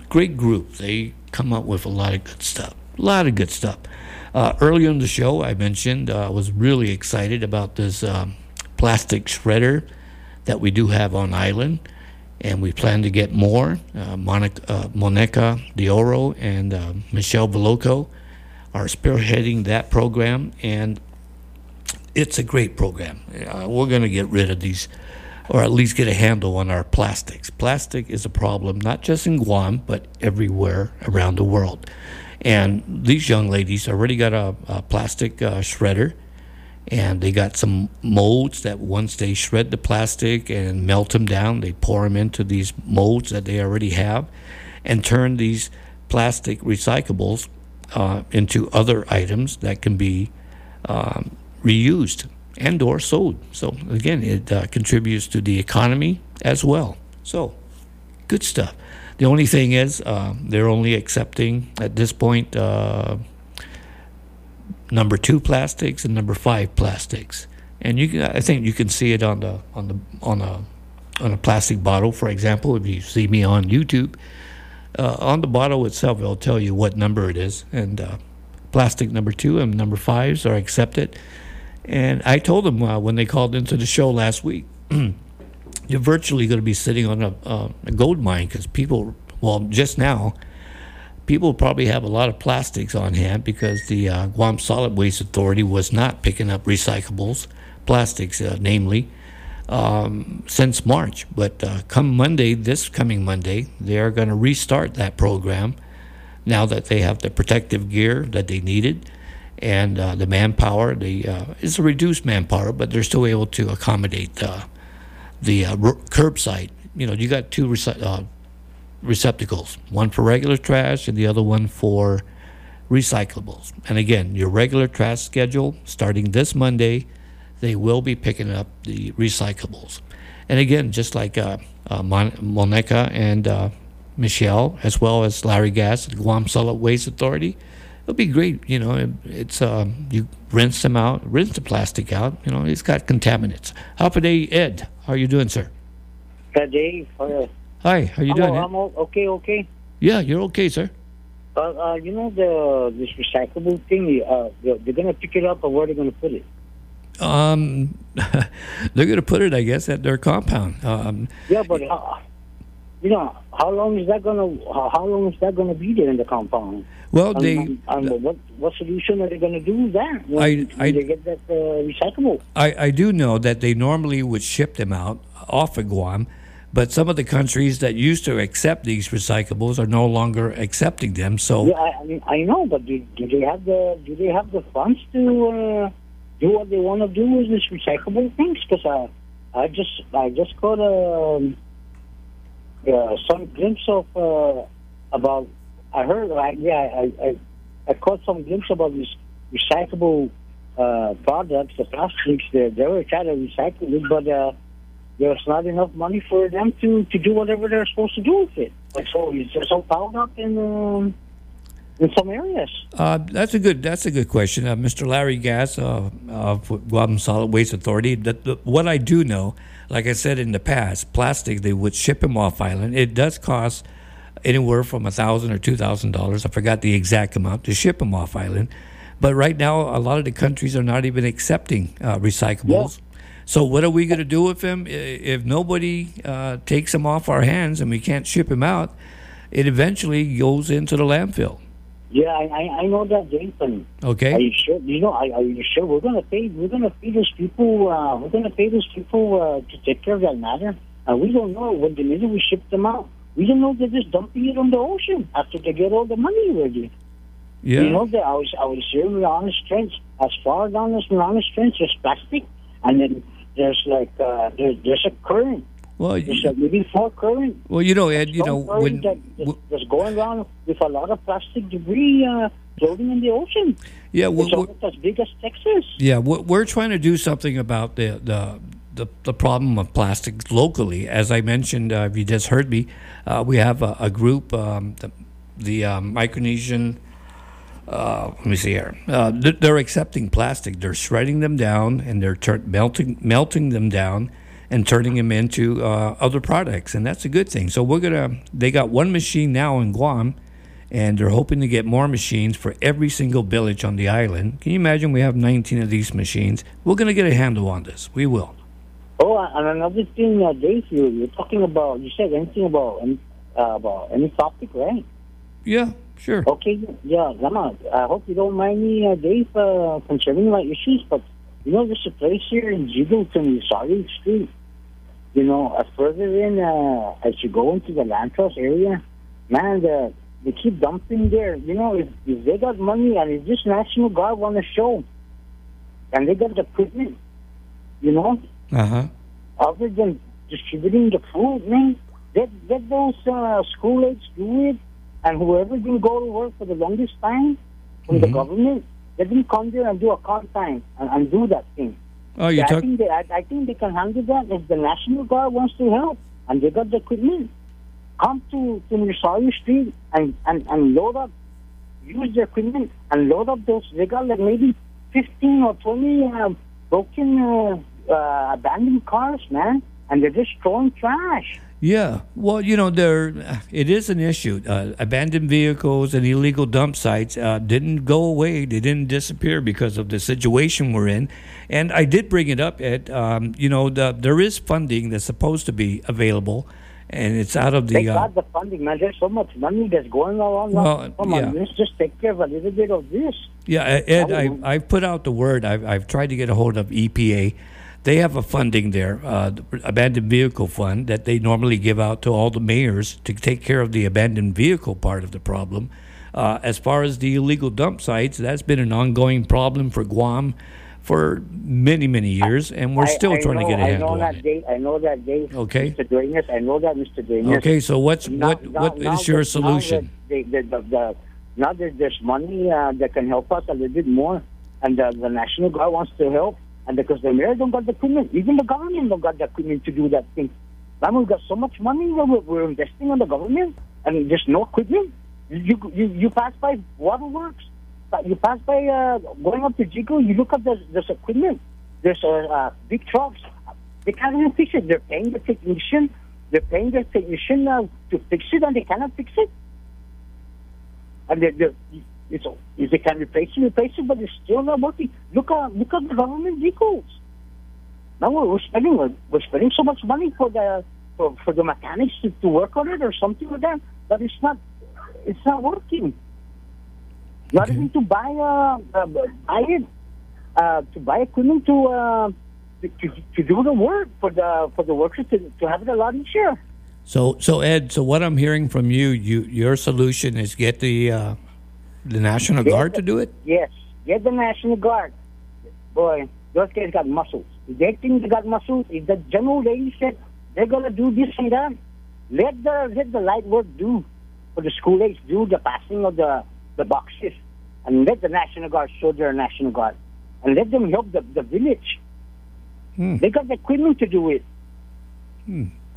Great group. They come up with a lot of good stuff. A lot of good stuff. Uh, earlier in the show, I mentioned uh, I was really excited about this um, plastic shredder that we do have on island, and we plan to get more. Uh, Monica, uh, Monica Dioro and uh, Michelle Veloco are spearheading that program, and it's a great program. Uh, we're going to get rid of these or at least get a handle on our plastics. Plastic is a problem not just in Guam, but everywhere around the world. And these young ladies already got a, a plastic uh, shredder, and they got some molds that once they shred the plastic and melt them down, they pour them into these molds that they already have, and turn these plastic recyclables uh, into other items that can be um, reused and or sold. So again, it uh, contributes to the economy as well. So good stuff. The only thing is uh, they're only accepting at this point uh, number two plastics and number five plastics. And you, can, I think you can see it on the on the on a on a plastic bottle, for example. If you see me on YouTube, uh, on the bottle itself, it'll tell you what number it is. And uh, plastic number two and number fives are accepted. And I told them uh, when they called into the show last week, you're virtually going to be sitting on a, uh, a gold mine because people, well, just now, people probably have a lot of plastics on hand because the uh, Guam Solid Waste Authority was not picking up recyclables, plastics, uh, namely, um, since March. But uh, come Monday, this coming Monday, they are going to restart that program now that they have the protective gear that they needed and uh, the manpower. The uh, it's a reduced manpower, but they're still able to accommodate uh, the uh, curbside. You know, you got two rece- uh, receptacles, one for regular trash and the other one for recyclables. And again, your regular trash schedule starting this Monday, they will be picking up the recyclables. And again, just like uh, uh, Mon- Monica and Michelle, as well as Larry Gast at Guam Solid Waste Authority. It'll be great. You know, it, it's um, you rinse them out, rinse the plastic out. You know, it's got contaminants. Half a day, Ed. How are you doing, sir? Good Dave. Uh, Hi. How you I'm, doing? Ed? I'm o- okay, okay. Yeah, you're okay, sir. But uh, you know the this recyclable thing. Uh, they're, they're gonna pick it up, or where are they gonna put it? Um, they're going to put it, I guess, at their compound. Um, Yeah, but how, you know, how long is that gonna? How, how long is that gonna be there in the compound? Well, And- they, and, and what what solution are they gonna do with that? When, I- I- they get that uh, recyclable. I, I do know that they normally would ship them out off of Guam, but some of the countries that used to accept these recyclables are no longer accepting them. So Yeah, I, I mean, I know, but do, do they have the do they have the funds to uh, do what they want to do with these recyclable things? Because I I just I just got um, uh, some glimpse of uh, about I heard like yeah I, I I caught some glimpse about these recyclable uh, products, the plastics. They they were trying to recycle it, but uh, there's not enough money for them to to do whatever they're supposed to do with it. Like so, it's just so piled up in. Um, in some areas. uh, that's a good that's a good question, uh, Mr. Larry Gast uh, of Guam Solid Waste Authority. That the, what I do know, like I said in the past, plastic they would ship them off island. It does cost anywhere from a thousand or two thousand dollars. I forgot the exact amount to ship them off island. But right now, a lot of the countries are not even accepting uh, recyclables. So what are we going to do with them if nobody uh, takes them off our hands and we can't ship them out? It eventually goes into the landfill. Yeah, I, I, know that, Jason. Okay. Are you sure? You know, are, are you sure we're gonna pay? We're gonna pay those people. Uh, we're gonna pay those people uh, to take care of that matter. And we don't know when the minute we ship them out. We don't know they're just dumping it on the ocean after they get all the money already. Yeah. You know, that I was I was here in Honest Trench. As far down as Honest Trench, there's plastic, and then there's like uh, there's there's a current. well, There's you, like maybe four current well, you know, Ed, you know, when that that's going around with a lot of plastic debris uh, floating in the ocean. yeah, It's w- almost as big as Texas. yeah, we- we're trying to do something about the the. The, the problem of plastics locally, as I mentioned, uh, if you just heard me, uh, we have a, a group, um, the, the um, Micronesian uh, let me see here. Uh, they're, they're accepting plastic. They're shredding them down and they're tur- melting melting them down and turning them into uh, other products, and that's a good thing. So we're gonna. They got one machine now in Guam, and they're hoping to get more machines for every single village on the island. Can you imagine? We have 19 of these machines. We're gonna get a handle on this. We will. Oh, and another thing, uh, Dave, you, you're talking about, you said anything about any, uh, about any topic, right? Yeah, sure. Okay, yeah, Lama, I hope you don't mind me, uh, Dave, uh, concerning my issues, but, you know, there's a place here in Jiggleton, Sorry Street. You know, uh, further in, uh, as you go into the land trust area, man, the, they keep dumping there. You know, if, if they got money and if this National Guard want to show, and they got the equipment, you know, Uh huh. other than distributing the food, man, get get those uh, school aides do it, and whoever didn't go to work for the longest time from the government, let them come there and do a call time and, and do that thing. Oh, you I talk. think they, I, I think they can handle that if the National Guard wants to help and they got the equipment. Come to to Missouri Street and, and, and load up, use the equipment and load up those. They got like maybe fifteen or twenty uh, broken uh, uh, abandoned cars, man, and they're just throwing trash. Yeah, well, you know, there it is an issue. Uh, abandoned vehicles and illegal dump sites uh, didn't go away; they didn't disappear because of the situation we're in. And I did bring it up at, um, you know, the, there is funding that's supposed to be available, and it's out of They the. Uh, got the funding, man. There's so much money that's going around. Well, Come yeah. on, let's just take care of a little bit of this. Yeah, Ed, I I've put out the word. I've, I've tried to get a hold of EPA. They have a funding there, uh, abandoned vehicle fund, that they normally give out to all the mayors to take care of the abandoned vehicle part of the problem. Uh, as far as the illegal dump sites, that's been an ongoing problem for Guam for many, many years, and we're I- still I trying know, to get a I handle know on that it. Dave. I know that Dave. Okay. Mr. Duenas. I know that, Mr. Duenas. Okay, so what's Now- what now- what now is your that- solution? Now that, the, the, the, now that there's money uh, that can help us a little bit more, and the, the National Guard wants to help, and because the mayor don't got the equipment, even the government don't got the equipment to do that thing. Now we've got so much money that we're, investing on the government, and there's no equipment. You you you pass by waterworks, you pass by uh, going up to Yigo. You look up there's, there's equipment. There's uh, uh, big trucks. They can't even fix it. They're paying the technician. They're paying the technician uh, to fix it, and they cannot fix it. And they're, they it's if they can replace it, replace it, but it's still not working. Look at look at the government vehicles. Now we're, spending we're, we're spending so much money for the for, for the mechanics to, to work on it or something like that, but it's not it's not working. Not even to buy uh, uh buy it uh, to buy equipment to, uh, to to to do the work for the for the workers to, to have it a lot easier. So, so Ed, so what I'm hearing from you, you your solution is get the uh, the National Get Guard the- to do it. Yes, get the National Guard. Boy, those guys got muscles. If they think they got muscles, if the general lady said they're gonna do this and that, let the let the light work do for the school age do the passing of the the boxes, and let the National Guard show their National Guard, and let them help the the village. Hmm. They got the equipment to do it.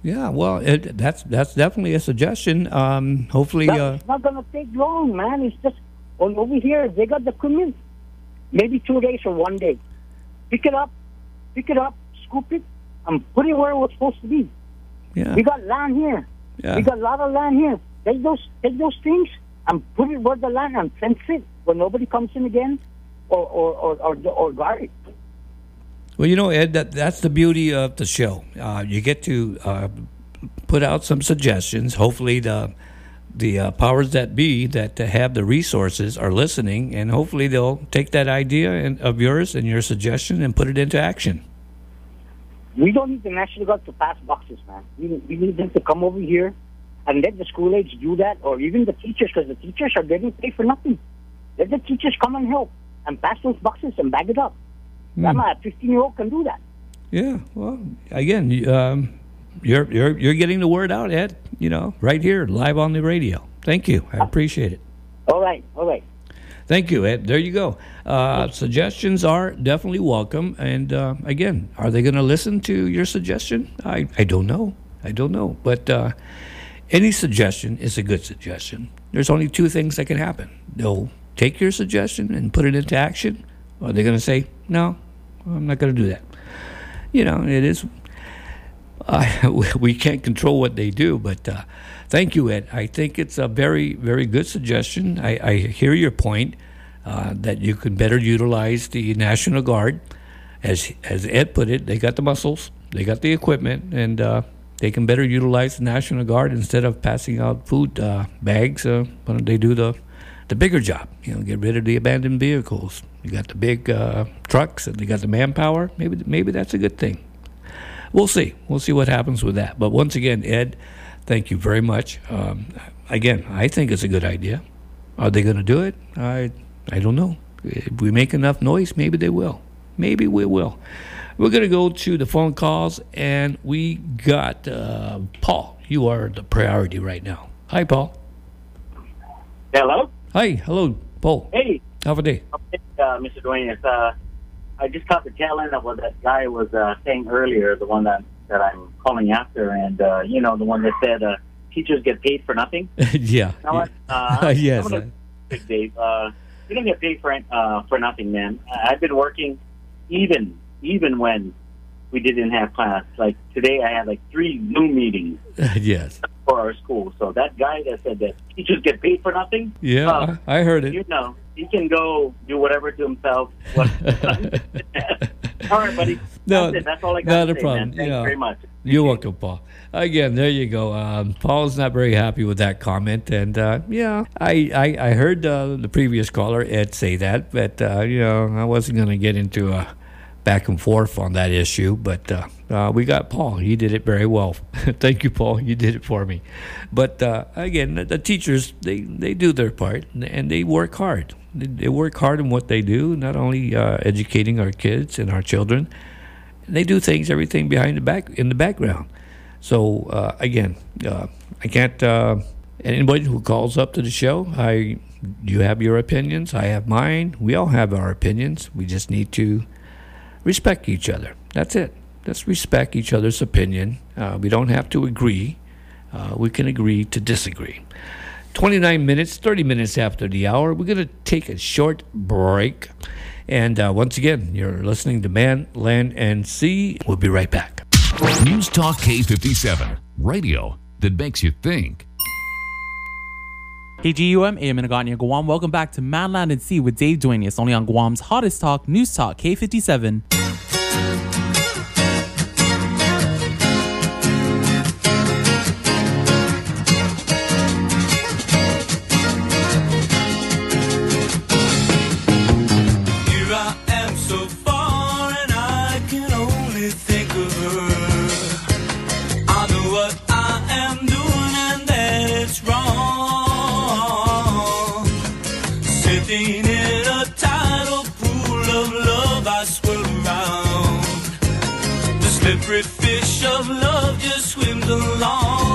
Yeah, well, it, that's that's definitely a suggestion. Um, hopefully, uh, it's not gonna take long, man. It's just on over here. They got the equipment. Maybe two days or one day. Pick it up, pick it up, scoop it, and put it where it was supposed to be. yeah, We got land here. yeah. We got a lot of land here. Take those, take those things and put it where the land and fence it where nobody comes in again, or or or or, or guard it. Well, you know, Ed, that that's the beauty of the show. Uh, you get to uh, put out some suggestions. Hopefully, the the uh, powers that be that have the resources are listening, and hopefully they'll take that idea and, of yours and your suggestion and put it into action. We don't need the National Guard to pass boxes, man. We, we need them to come over here and let the school age do that, or even the teachers, because the teachers are getting paid for nothing. Let the teachers come and help and pass those boxes and bag it up. That my 15 year old can do that. Yeah. Well, again, um, you're you're you're getting the word out, Ed. You know, right here, live on the radio. Thank you. I appreciate it. All right, all right. Thank you, Ed. There you go. Uh, suggestions are definitely welcome. And uh, again, are they going to listen to your suggestion? I, I don't know. I don't know. But uh, any suggestion is a good suggestion. There's only two things that can happen. They'll take your suggestion and put it into action, or they're going to say, no, I'm not going to do that. You know, it is. We can't control what they do, but uh, thank you, Ed. I think it's a very, very good suggestion. I, I hear your point uh, that you can better utilize the National Guard. As, as Ed put it, they got the muscles, they got the equipment, and uh, they can better utilize the National Guard instead of passing out food uh, bags. Uh, why don't they do the, the bigger job? You know, get rid of the abandoned vehicles. You got the big uh, trucks, and they got the manpower. Maybe, maybe that's a good thing we'll see. We'll see what happens with that. But once again, Ed, thank you very much. Um, again, I think it's a good idea. Are they going to do it? I I don't know. If we make enough noise, maybe they will. Maybe we will. We're going to go to the phone calls, and we got uh, Paul. You are the priority right now. Hi, Paul. Hello. Hi, hello, Paul. Hey, Have a day. uh, Mr. Dwayne. It's, uh, I just caught the tail end of what that guy was uh, saying earlier. The one that that I'm calling after, and uh, you know, the one that said uh, teachers get paid for nothing. yeah. You know what? Uh, yes. Gonna- Dave. Uh, you don't get paid for uh, for nothing, man. I've been working even even when we didn't have class. Like today, I had like three Zoom meetings yes. for our school. So that guy that said that teachers get paid for nothing, Yeah, I heard it. you know, he can go do whatever to himself. All right, buddy. No, That's. That's all I got not a say, problem. man. Thanks Yeah. very much. You're welcome, Paul. Again, there you go. Um, Paul's not very happy with that comment, and uh, yeah, I I, I heard uh, the previous caller Ed say that, but uh, you know I wasn't going to get into a back and forth on that issue. But uh, uh, we got Paul. He did it very well. Thank you, Paul. You did it for me. But uh, again, the, the teachers they they do their part and they work hard. They, work hard in what they do, not only uh, educating our kids and our children. They do things everything behind the back in the background. So uh, again uh, i can't uh, anybody who calls up to the show i you have your opinions i have mine. We all have our opinions. We just need to respect each other. That's it. Let's respect each other's opinion. Uh, we don't have to agree. Uh, we can agree to disagree. 29 minutes, 30 minutes after the hour. We're going to take a short break. And uh, once again, you're listening to Man, Land, and Sea. We'll be right back. News Talk K57, radio that makes you think. KGUM, AM in Guam. Welcome back to Man, Land, and Sea with Dave Duenas, only on Guam's hottest talk, News Talk K57. Slippery fish of love just swims along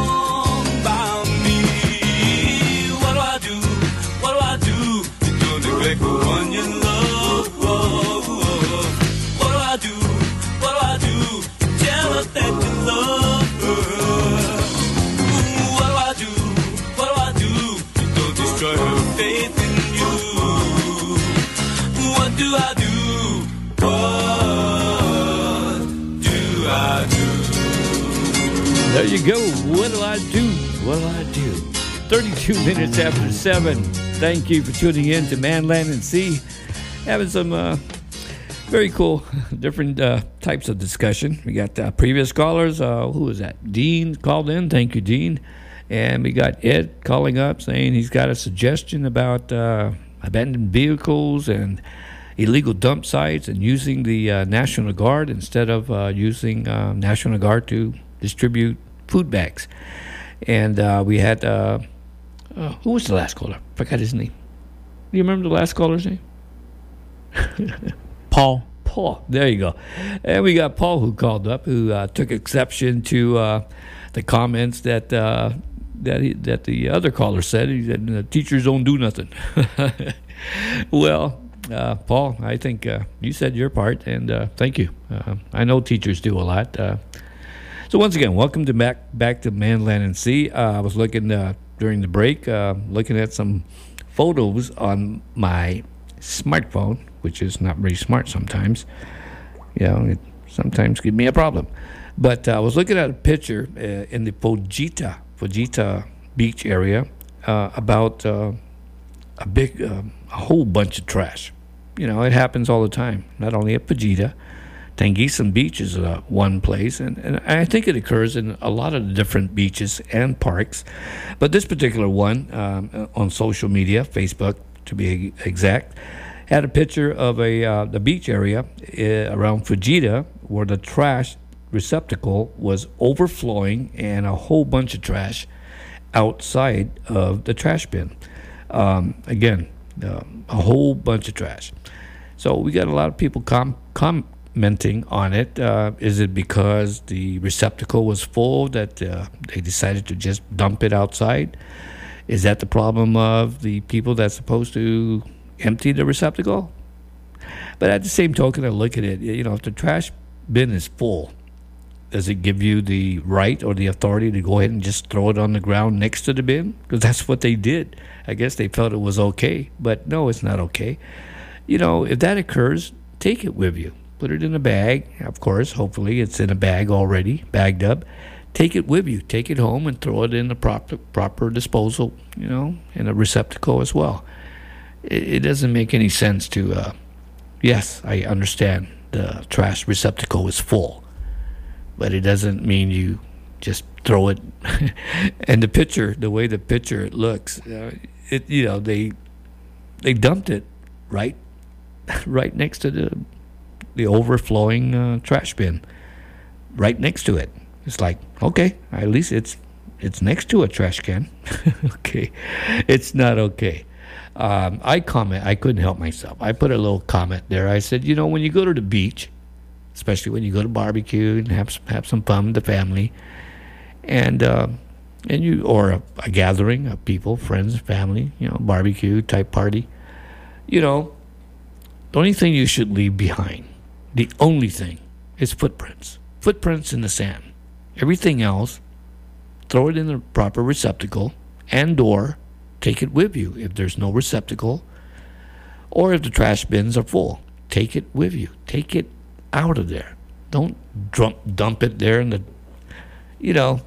There you go. What do I do? What do I do? 32 minutes after 7. Thank you for tuning in to Man, Land, and Sea. Having some uh, very cool, different uh, types of discussion. We got uh, previous callers. Uh, who was that? Dean called in. Thank you, Dean. And we got Ed calling up saying he's got a suggestion about uh, abandoned vehicles and illegal dump sites and using the uh, National Guard instead of uh, using uh, National Guard to distribute food bags. And uh, we had, uh, uh, who was the last caller? I forgot his name. Do you remember the last caller's name? Paul. Paul. There you go. And we got Paul who called up, who uh, took exception to uh, the comments that uh, that he, that the other caller said. He said the teachers don't do nothing. well, uh, Paul, I think uh, you said your part, and uh, thank you. Uh, I know teachers do a lot. So once again, welcome to back back to Man, Land, and Sea. Uh, I was looking uh, during the break, uh, looking at some photos on my smartphone, which is not very smart sometimes. You know, it sometimes gives me a problem. But uh, I was looking at a picture uh, in the Fujita Fujita beach area uh, about a big, a whole bunch of trash. You know, it happens all the time. Not only at Fujita, Tanguisson Beach is uh, one place, and, and I think it occurs in a lot of the different beaches and parks. But this particular one um, on social media, Facebook to be exact, had a picture of a uh, the beach area uh, around Fujita where the trash receptacle was overflowing and a whole bunch of trash outside of the trash bin. Um, again, uh, a whole bunch of trash. So we got a lot of people com- commenting on it. Uh, is it because the receptacle was full that uh, they decided to just dump it outside? Is that the problem of the people that's supposed to empty the receptacle? But at the same token, I look at it, you know, if the trash bin is full, does it give you the right or the authority to go ahead and just throw it on the ground next to the bin? Because that's what they did. I guess they felt it was okay, but no, it's not okay. You know, if that occurs, take it with you. Put it in a bag, of course. Hopefully, it's in a bag already, bagged up. Take it with you. Take it home and throw it in the proper proper disposal. You know, in a receptacle as well. It, it doesn't make any sense to. Uh, yes, I understand the trash receptacle is full but it doesn't mean you just throw it. and the picture, the way the picture looks, uh, it you know they they dumped it right right next to the the overflowing uh, trash bin, right next to it. It's like okay, at least it's it's next to a trash can. okay, it's not okay. Um, I comment. I couldn't help myself. I put a little comment there. I said, you know, when you go to the beach, especially when you go to barbecue and have some, have some fun with the family, and uh, and you or a, a gathering of people, friends, family, you know, barbecue type party. You know, the only thing you should leave behind, the only thing, is footprints. Footprints in the sand. Everything else, throw it in the proper receptacle and or take it with you if there's no receptacle or if the trash bins are full. Take it with you. Take it out of there. Don't dump, dump it there in the you know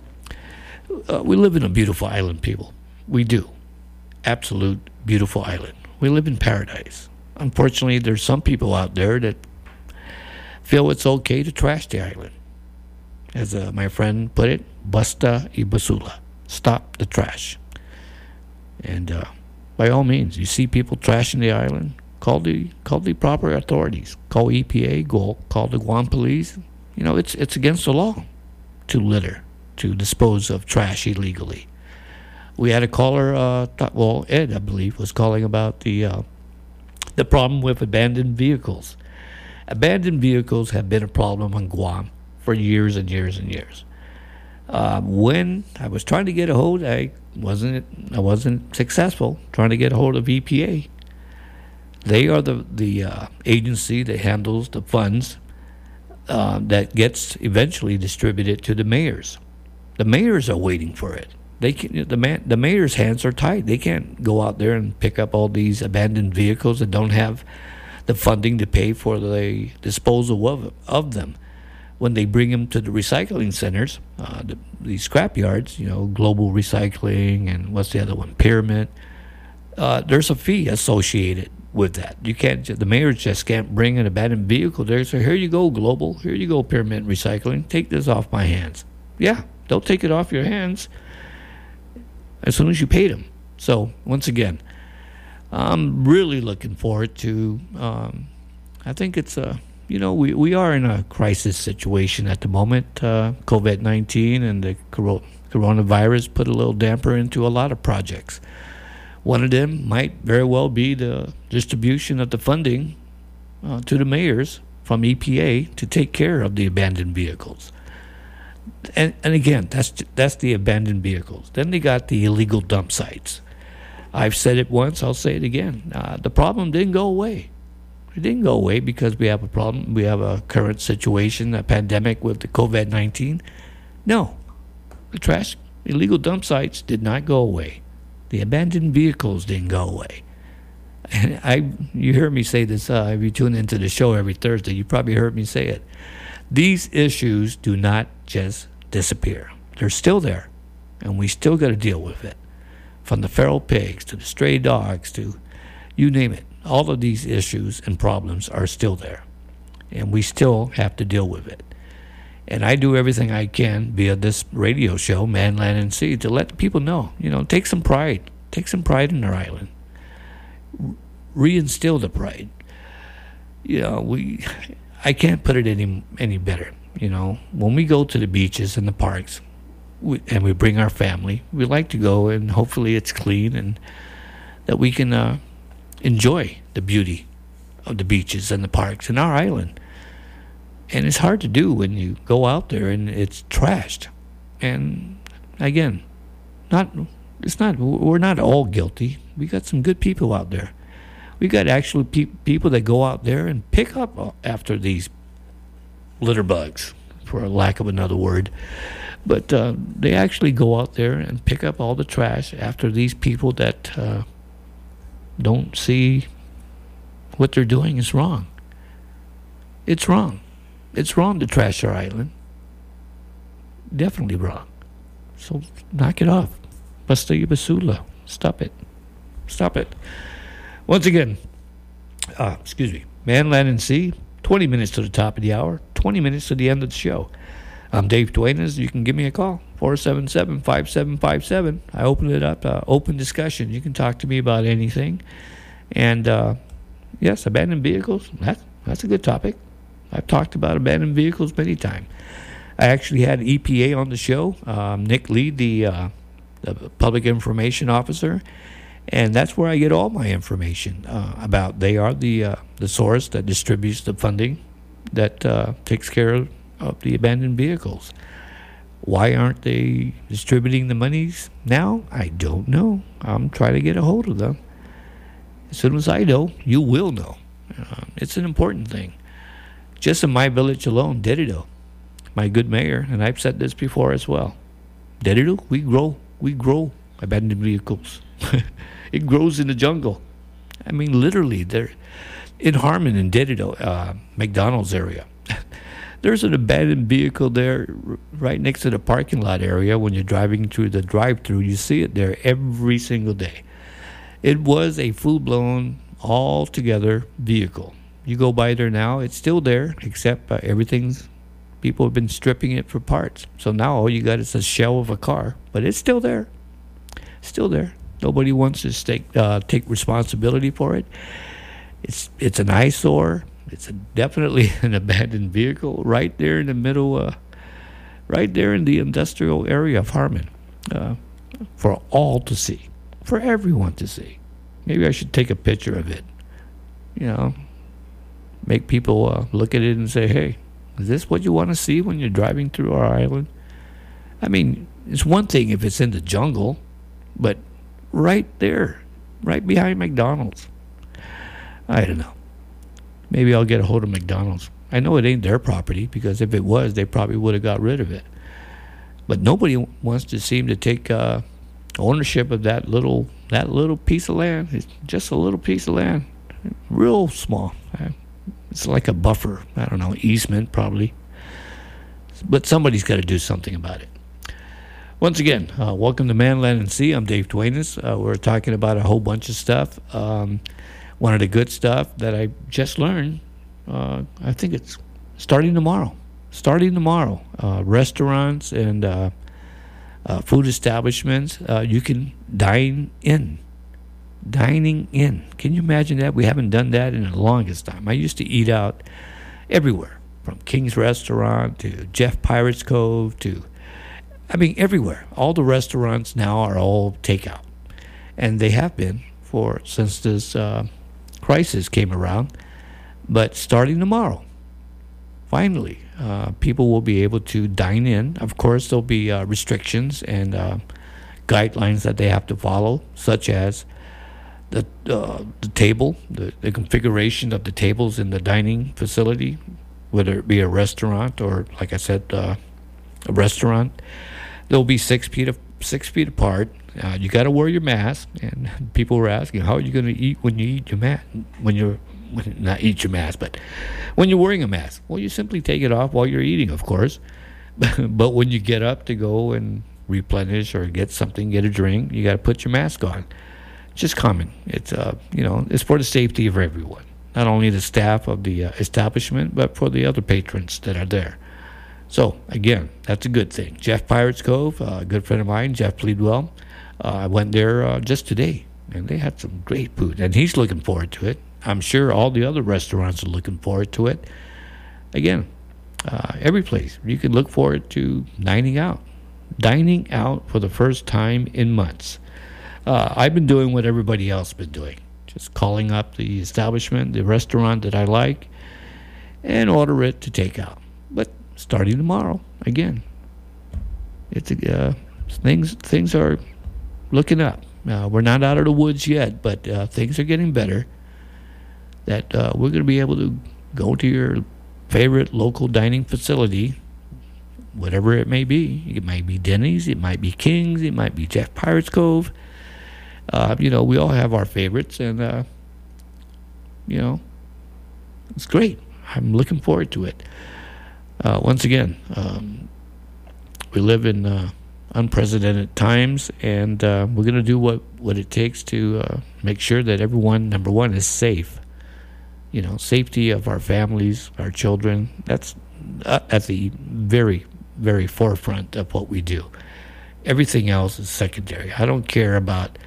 uh, we live in a beautiful island people. We do. Absolute beautiful island. We live in paradise. Unfortunately there's some people out there that feel it's okay to trash the island as uh, my friend put it basta y basura stop the trash and uh, by all means, you see people trashing the island, call the call the proper authorities. Call EPA, go call the Guam police. You know, it's it's against the law to litter, to dispose of trash illegally. We had a caller, uh, th- well, Ed, I believe, was calling about the uh, the problem with abandoned vehicles. Abandoned vehicles have been a problem on Guam for years and years and years. Uh, when I was trying to get a hold, I wasn't I wasn't successful trying to get a hold of EPA. They are the the uh, agency that handles the funds uh, that gets eventually distributed to the mayors. The mayors are waiting for it. They can, the man, the mayor's hands are tied. They can't go out there and pick up all these abandoned vehicles that don't have the funding to pay for the disposal of of them when they bring them to the recycling centers, uh, the, the scrap yards, you know, Global Recycling and what's the other one, Pyramid. Uh, there's a fee associated with that. You can't. The mayor just can't bring an abandoned vehicle there. So here you go, Global. Here you go, Pyramid Recycling. Take this off my hands. Yeah, they'll take it off your hands as soon as you paid them. So once again, I'm really looking forward to. Um, I think it's a you know, we, we are in a crisis situation at the moment. Uh, COVID 19 and the coronavirus put a little damper into a lot of projects. One of them might very well be the distribution of the funding uh, to the mayors from EPA to take care of the abandoned vehicles. And, and again, that's, that's the abandoned vehicles. Then they got the illegal dump sites. I've said it once, I'll say it again. Uh, the problem didn't go away it didn't go away because we have a problem. We have a current situation, a pandemic with the COVID 19. No, the trash, illegal dump sites did not go away. The abandoned vehicles didn't go away. And I, you hear me say this. Uh, if you tune into the show every Thursday, you probably heard me say it. These issues do not just disappear. They're still there, and we still got to deal with it. From the feral pigs to the stray dogs to you name it all of these issues and problems are still there, and we still have to deal with it. And I do everything I can via this radio show, Man, Land, and Sea, to let people know, you know, take some pride. Take some pride in our island. Reinstill the pride. You know, we, I can't put it any, any better. You know, when we go to the beaches and the parks, we, and we bring our family, we like to go and hopefully it's clean and that we can uh, enjoy the beauty of the beaches and the parks in our island. And it's hard to do when you go out there and it's trashed. And again, not it's not we're not all guilty. We got some good people out there. We got actually pe- people that go out there and pick up after these litter bugs, for lack of another word. But uh, they actually go out there and pick up all the trash after these people that uh, don't see what they're doing is wrong. It's wrong. It's wrong to trash our island. Definitely wrong. So knock it off. Basta basula. Stop it. Stop it. Once again, uh, excuse me, Man, Land, and Sea, 20 minutes to the top of the hour, 20 minutes to the end of the show. I'm Dave Duenas. You can give me a call, 477 5757. I open it up, uh, open discussion. You can talk to me about anything. And uh, yes, abandoned vehicles, that's, that's a good topic. I've talked about abandoned vehicles many times. I actually had EPA on the show, um, Nick Lee, the, uh, the public information officer. And that's where I get all my information uh, about. They are the uh, the source that distributes the funding that uh, takes care of of the abandoned vehicles. Why aren't they distributing the monies now? I don't know. I'm trying to get a hold of them. As soon as I know, you will know. Uh, it's an important thing. Just in my village alone, Dededo, my good mayor, and I've said this before as well. Dededo, we grow, we grow abandoned vehicles. it grows in the jungle. I mean, literally, there in Harmon and Dededo, uh, McDonald's area. There's an abandoned vehicle there right next to the parking lot area. When you're driving through the drive-through, you see it there every single day. It was a full-blown, all-together vehicle. You go by there now, it's still there, except uh, everything's people have been stripping it for parts. So now all you got is a shell of a car, but it's still there. Still there. Nobody wants to take uh, take responsibility for it. It's it's an eyesore. It's a, definitely an abandoned vehicle right there in the middle, uh, right there in the industrial area of Harmon, uh, for all to see, for everyone to see. Maybe I should take a picture of it. You know, make people uh, look at it and say, "Hey, is this what you want to see when you're driving through our island?" I mean, it's one thing if it's in the jungle, but right there, right behind McDonald's. I don't know. Maybe I'll get a hold of McDonald's. I know it ain't their property because if it was, they probably would have got rid of it. But nobody wants to seem to take uh, ownership of that little that little piece of land. It's just a little piece of land, real small. Uh, It's like a buffer. I don't know easement probably. But somebody's got to do something about it. Once again, uh, welcome to Man, Land, and Sea. I'm Dave Duenas. Uh, we're talking about a whole bunch of stuff. Um, one of the good stuff that I just learned, uh, I think it's starting tomorrow. Starting tomorrow, uh, restaurants and uh, uh, food establishments, uh, you can dine in. Dining in. Can you imagine that? We haven't done that in the longest time. I used to eat out everywhere, from King's Restaurant to Jeff Pirates Cove to I mean, everywhere. All the restaurants now are all takeout, and they have been for since this uh, crisis came around. But starting tomorrow, finally, uh, people will be able to dine in. Of course, there'll be uh, restrictions and uh, guidelines that they have to follow, such as the uh, the table, the, the configuration of the tables in the dining facility, whether it be a restaurant or, like I said, uh, a restaurant they'll be six feet of, six feet apart. Uh, you got to wear your mask, and people were asking, "How are you going to eat when you eat your mask? When you're when, not eat your mask, but when you're wearing a mask? Well, you simply take it off while you're eating, of course. but when you get up to go and replenish or get something, get a drink, you got to put your mask on. Just common. It's uh, you know, it's for the safety of everyone, not only the staff of the uh, establishment, but for the other patrons that are there. So again, that's a good thing. Jeff Pirates Cove, uh, a good friend of mine, Jeff Pleadwell. Uh, I went there uh, just today, and they had some great food, and he's looking forward to it. I'm sure all the other restaurants are looking forward to it. Again, uh, every place you can look forward to dining out, dining out for the first time in months. Uh, I've been doing what everybody else been doing, just calling up the establishment, the restaurant that I like, and order it to take out. But starting tomorrow again. It's uh, things things are looking up. Uh, we're not out of the woods yet, but uh, things are getting better. That uh, we're going to be able to go to your favorite local dining facility, whatever it may be. It might be Denny's, it might be King's, it might be Jeff Pirates Cove. Uh, you know, we all have our favorites, and uh, you know, it's great. I'm looking forward to it uh, once again, um, we live in unprecedented times, and uh, we're going to do what, what it takes to uh, make sure that everyone, number one, is safe. You know, safety of our families, our children. That's uh, at the very, very forefront of what we do. Everything else is secondary. I don't care about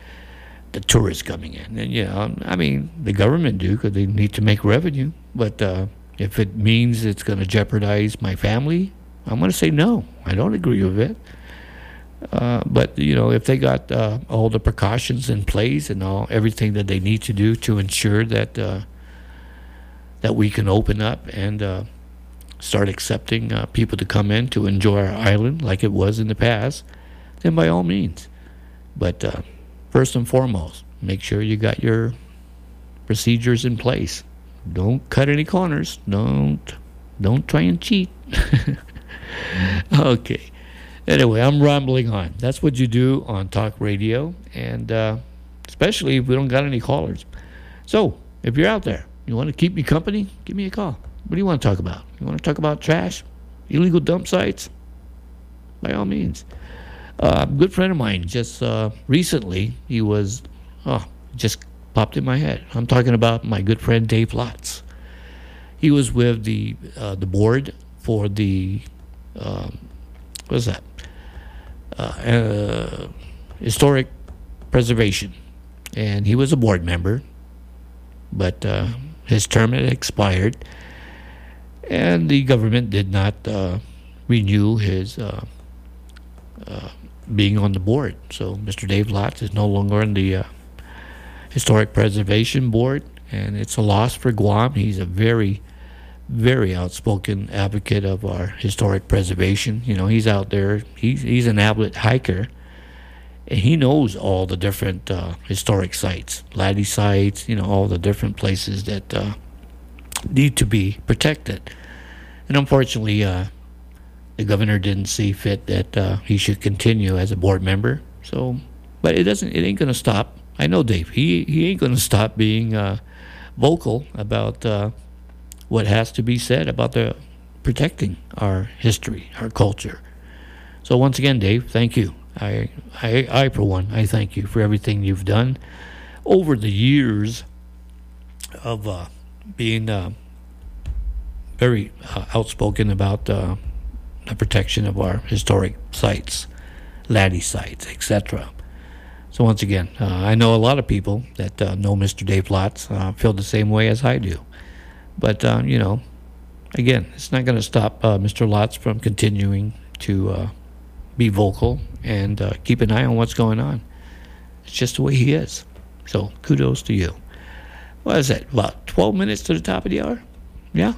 the tourists coming in, and you know, I mean, the government do because they need to make revenue, but uh, if it means it's going to jeopardize my family, I'm going to say no. I don't agree with it. Uh, but you know, if they got uh, all the precautions in place and all everything that they need to do to ensure that uh, that we can open up and uh, start accepting uh, people to come in to enjoy our island like it was in the past, then by all means. But first and foremost, make sure you got your procedures in place don't cut any corners. Don't don't try and cheat. okay. Anyway, I'm rambling on. That's what you do on talk radio, and uh, especially if we don't got any callers. So, if you're out there, you want to keep me company, give me a call. What do you want to talk about? You want to talk about trash, illegal dump sites? By all means. Uh, a good friend of mine just uh, recently, he was, oh, just popped in my head. I'm talking about my good friend Dave Lotz. He was with the uh, the board for the um, what is that? Uh, uh, historic preservation, and he was a board member, but uh, his term had expired, and the government did not renew his being on the board. So Mr. Dave Lotz is no longer on the Historic Preservation Board, and it's a loss for Guam. He's a very, very outspoken advocate of our historic preservation. You know, he's out there. He's he's an avid hiker, and he knows all the different uh, historic sites, latte sites. You know, all the different places that uh, need to be protected. And unfortunately, uh, the governor didn't see fit that uh, he should continue as a board member. So, but it doesn't. It ain't to stop I know Dave. He he ain't to stop being uh, vocal about uh, what has to be said about the protecting our history, our culture. So once again, Dave, thank you. I I I for one, I thank you for everything you've done over the years of uh, being uh, very uh, outspoken about uh, the protection of our historic sites, latte sites, etc. So once again, uh, I know a lot of people that uh, know Mr. Dave Lotz feel the same way as I do. But, uh, you know, again, it's not going to stop uh, Mr. Lotz from continuing to uh, be vocal and keep an eye on what's going on. It's just the way he is. So kudos to you. What is that, about 12 minutes to the top of the hour? Yeah.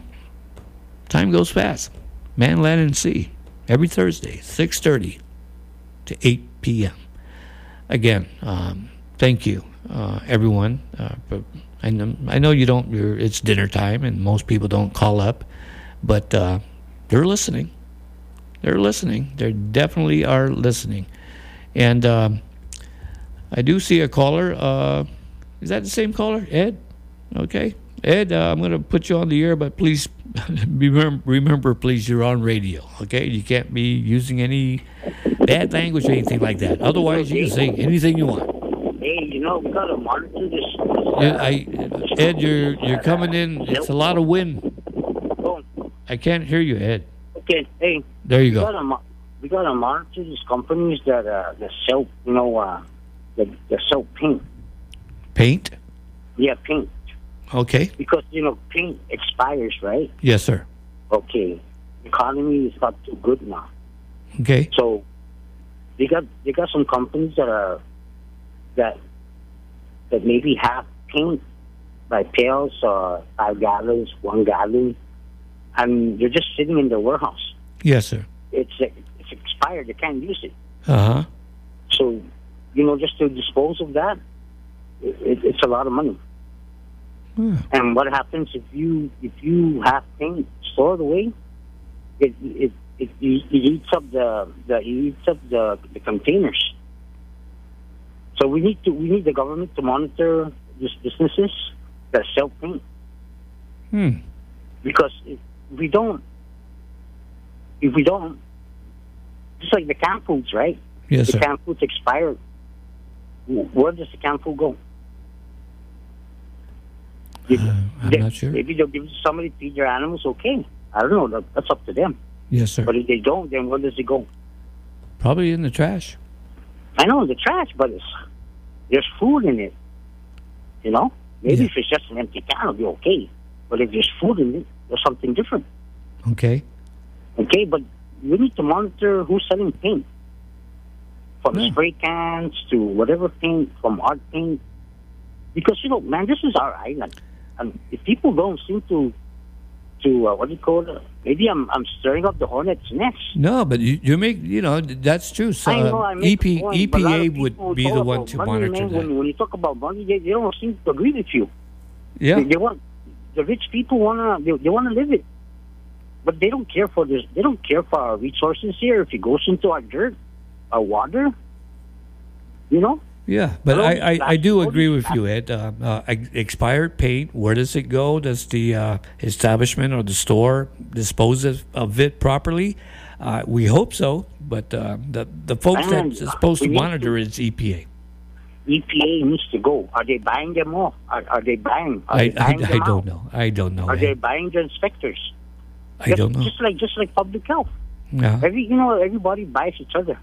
Time goes fast. Man, Land, and Sea. Every Thursday, 6.30 to 8 p.m again, um, thank you, uh, everyone. Uh, I, know, I know you don't. it's dinner time, and most people don't call up, but uh, they're listening. They're listening. They definitely are listening, and um, I do see a caller. Uh, is that the same caller, Ed? Okay, Ed. Uh, I'm going to put you on the air, but please remember, remember, please, you're on radio. Okay, you can't be using any bad language or anything like that. Otherwise, you can say anything you want. Hey, you know, we got to monitor this. Yeah, I, Ed, you're you're coming in. It's a lot of wind. I can't hear you, Ed. Okay, hey. There you we go. Gotta, we got to monitor these companies that uh, that sell, you know, uh, that, that sell paint. Paint? Yeah, paint. Okay. Because you know, paint expires, right? Yes, sir. Okay. Economy is not too good now. Okay. So they got they got some companies that are that that maybe half paint by pails or five gallons, one gallon, and you're just sitting in the warehouse. Yes, sir. It's it's expired. You can't use it. Uh huh. So, you know, just to dispose of that, it, it's a lot of money. Hmm. And what happens if you if you have paint stored away? It it it, it eats up the the it eats up the the containers. So we need to we need the government to monitor these businesses that sell paint. Hmm. Because if we don't, if we don't, just like the canned foods, right? Yes, the sir. canned foods expire. Where does the canned food go? If Uh, I'm they- not sure. Maybe they'll give it to somebody to feed their animals. Okay, I don't know. That- That's up to them. Yes, sir. But if they don't, then where does it go? Probably in the trash. I know the trash, but it's, there's food in it. You know, maybe Yeah. if it's just an empty can, it'll be okay. But if there's food in it, there's something different. Okay. Okay, but we need to monitor who's selling paint. From Yeah. spray cans to whatever paint, from art paint. Because, you know, man, this is our island. And if people don't seem to, to uh, what do you call it? Maybe I'm, I'm stirring up the hornet's nest. No, but you, you make you know that's true. So I know um, I make EP, point, but a lot of EPA would be the one to money, monitor man. that. When, when you talk about money, they, they don't seem to agree with you. Yeah. They, they want the rich people wanna they, they wanna live it. but they don't care for this. They don't care for our resources here. If it goes into our dirt, our water, you know. Yeah, but I, I, I do agree with you, Ed. Uh, uh, expired paint, where does it go? Does the uh, establishment or the store dispose of, it properly? Uh, we hope so, but uh, the, the folks that's supposed to monitor is EPA. EPA needs to go. Are they buying them off? Are, are they buying? Are I, they I, buying I them don't out? know. I don't know. Are they buying the inspectors? I just, don't know. Just like just like public health. Yeah. Every you know everybody buys each other,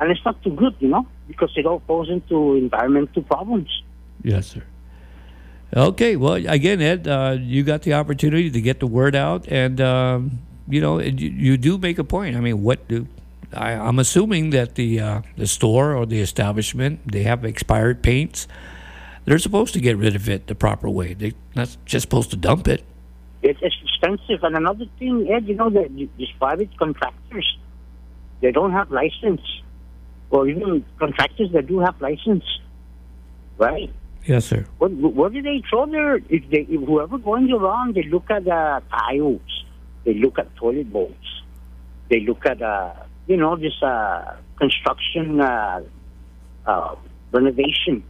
and it's not too good, you know, because it all falls into environmental problems. Yes, sir. Okay, well, again, Ed, uh, you got the opportunity to get the word out, and um, you know, and you, you do make a point. I mean, what do I, I'm assuming that the uh, the store or the establishment they have expired paints. They're supposed to get rid of it the proper way. They're not just supposed to dump it. It, it's expensive, and another thing, Ed, you know that these private contractors, they don't have license, or even contractors that do have license, right? Yes, sir. What, what do they throw there? If they, if whoever going around, they look at uh, tiles, they look at toilet bowls, they look at, uh, you know, this uh, construction uh, uh, renovation.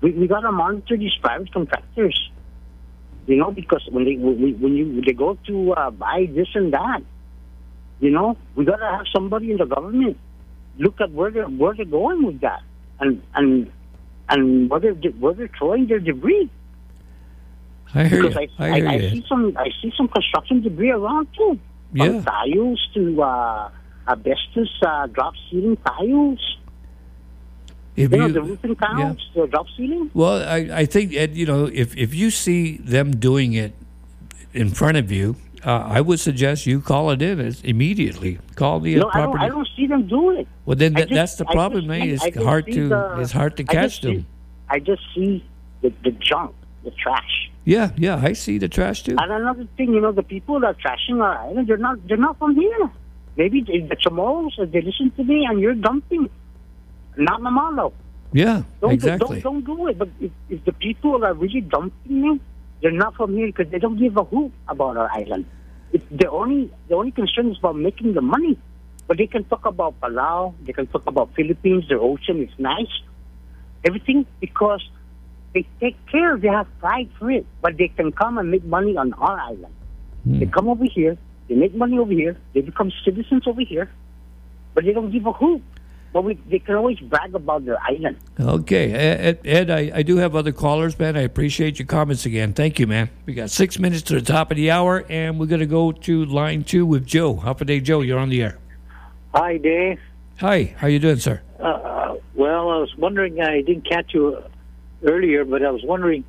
We, we got to monitor these private contractors, you know, because when they when, when you they go to uh, buy this and that, you know, we got to have somebody in the government look at where they're where they're going with that, and and and where they're where they're throwing their debris. I hear Because you. I, I I, hear I, you. see some I see some construction debris around too. Yeah. From tiles to uh, asbestos uh, drop ceiling tiles. If You know the roofing tiles, the drop ceiling. Well, I, I think Ed, you know, if if you see them doing it in front of you, uh, I would suggest you call it in immediately. Call the No, I don't. property. I don't see them do it. Well, then just- that's the problem, man. It's hard to the- it's hard to catch just see- them. I just see the, the junk, the trash. Yeah, yeah, I see the trash too. And another thing, you know, the people that are trashing our island, they're not they're not from here. Maybe the Chamorros, they listen to me, and you're dumping. Not Mamalo. Yeah, Don't, exactly. don't don't do it. But if, if the people are really dumping me, they're not from here because they don't give a hoot about our island. It's the only the only concern is about making the money. But they can talk about Palau, they can talk about Philippines, their ocean is nice, everything because they take care, they have pride for it. But they can come and make money on our island. Hmm. They come over here, they make money over here, they become citizens over here, but they don't give a hoot. But we, they can always brag about their island. Okay, Ed, Ed I, I do have other callers, man. I appreciate your comments again. Thank you, man. We got six minutes to the top of the hour, and we're going to go to line two with Joe. How day, Joe? You're on the air. Hi, Dave. Hi, how you doing, sir? Uh, well, I was wondering, I didn't catch you earlier, but I was wondering,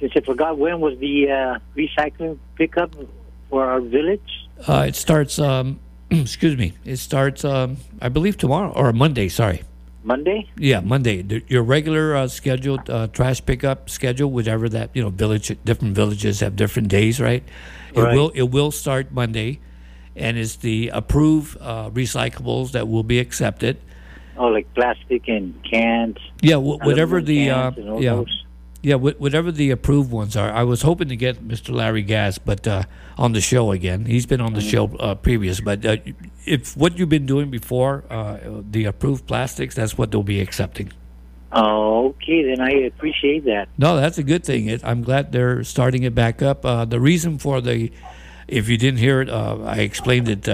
since I forgot when was the uh, recycling pickup for our village? Uh, it starts. Um, excuse me. It starts. Um, I believe tomorrow or Monday. Sorry. Monday? Yeah, Monday. The- Your regular uh, scheduled uh, trash pickup schedule, whatever that you know, village. Different villages have different days, right? It Right. will. It will start Monday, and it's the approved uh, recyclables that will be accepted. Oh, like plastic and cans. Yeah, wh- whatever the uh, yeah. those. Yeah, wh- whatever the approved ones are. I was hoping to get Mr. Larry Gast, but uh, on the show again. He's been on the show uh, previous, but uh, if what you've been doing before, uh, the approved plastics, that's what they'll be accepting. Oh, okay, then I appreciate that. No, that's a good thing. It, I'm glad they're starting it back up. Uh, the reason for the, if you didn't hear it, uh, I explained it.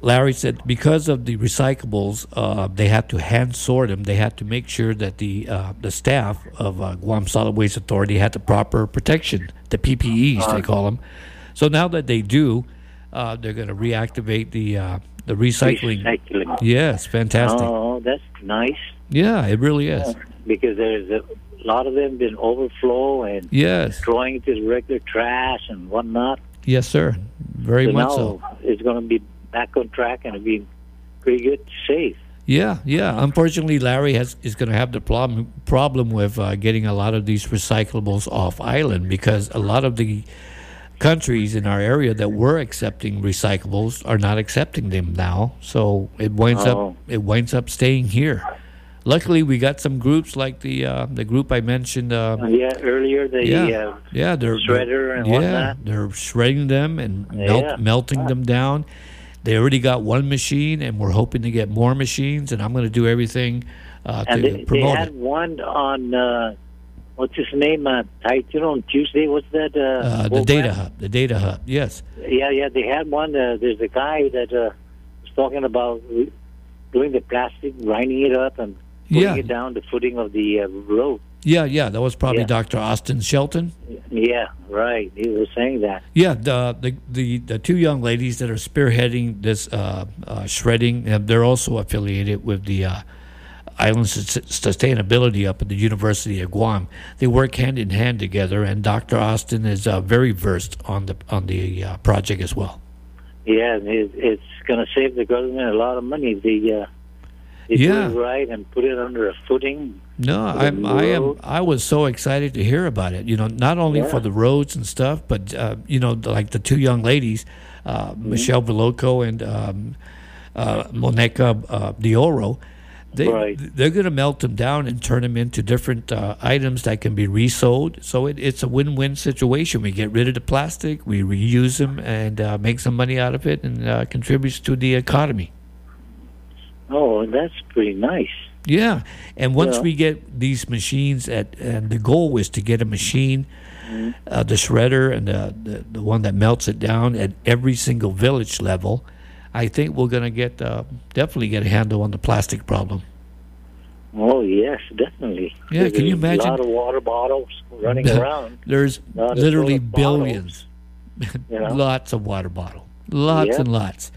Larry said because of the recyclables, uh, they had to hand sort them. They had to make sure that the uh, the staff of uh, Guam Solid Waste Authority had the proper protection, the PPEs they call them. So now that they do, uh, they're going to reactivate the uh, the recycling. Recycling. Yes, fantastic. Oh, that's nice Yeah, it really is. because there's a lot of them been overflow and Yes, throwing it to regular trash and whatnot. yes, sir. Very so much now so. it's going to be back on track and be pretty good, safe. Yeah, yeah. Unfortunately, Larry has is going to have the problem problem with uh, getting a lot of these recyclables off island because a lot of the countries in our area that were accepting recyclables are not accepting them now. So it winds Oh. up it winds up staying here. luckily we got some groups like the uh, the group I mentioned. Uh, yeah, earlier the yeah, uh, yeah, they're shredder and yeah, whatnot. they're shredding them and melt, Yeah. melting them down. They already got one machine, and we're hoping to get more machines. And I'm going to do everything uh, and to they, they had it. one on uh, what's his name? Uh, Titan on Tuesday. What's that? Uh, Uh, the data hub, the data hub. Yes, Yeah, yeah, they had one. Uh, there's a guy that uh, was talking about doing the plastic, grinding it up, and putting Yeah. it down the footing of the uh, road. Yeah, yeah. That was probably Yeah. Dr. Austin Shelton. Yeah, right. He was saying that. Yeah, the, the the the two young ladies that are spearheading this uh, uh, shredding, uh, they're also affiliated with the uh, Island Sustainability up at the University of Guam. They work hand in hand together, and Dr. Austin is uh, very versed on the on the uh, project as well. Yeah, it, it's going to save the government a lot of money. If They, they Yeah. right and put it under a footing. No, I'm I am. I was so excited to hear about it. You know, not only for the roads and stuff, but uh, you know, the- like the two young ladies, uh, Mm-hmm. Michelle Veloco and um, uh, Monica uh, Dioro. They Right. they're going to melt them down and turn them into different uh, items that can be resold. So it, it's a win-win situation. We get rid of the plastic, we reuse them, and uh, make some money out of it, and uh, contributes to the economy. Oh, that's pretty nice. Yeah, and once Yeah. we get these machines at, and the goal is to get a machine, Mm-hmm. uh, the shredder and the, the the one that melts it down at every single village level. I think we're gonna get uh, definitely get a handle on the plastic problem. Oh, yes, definitely. Yeah, can you imagine- A lot of water bottles running around. There's literally billions, You know? lots of water bottle, lots Yeah. and lots.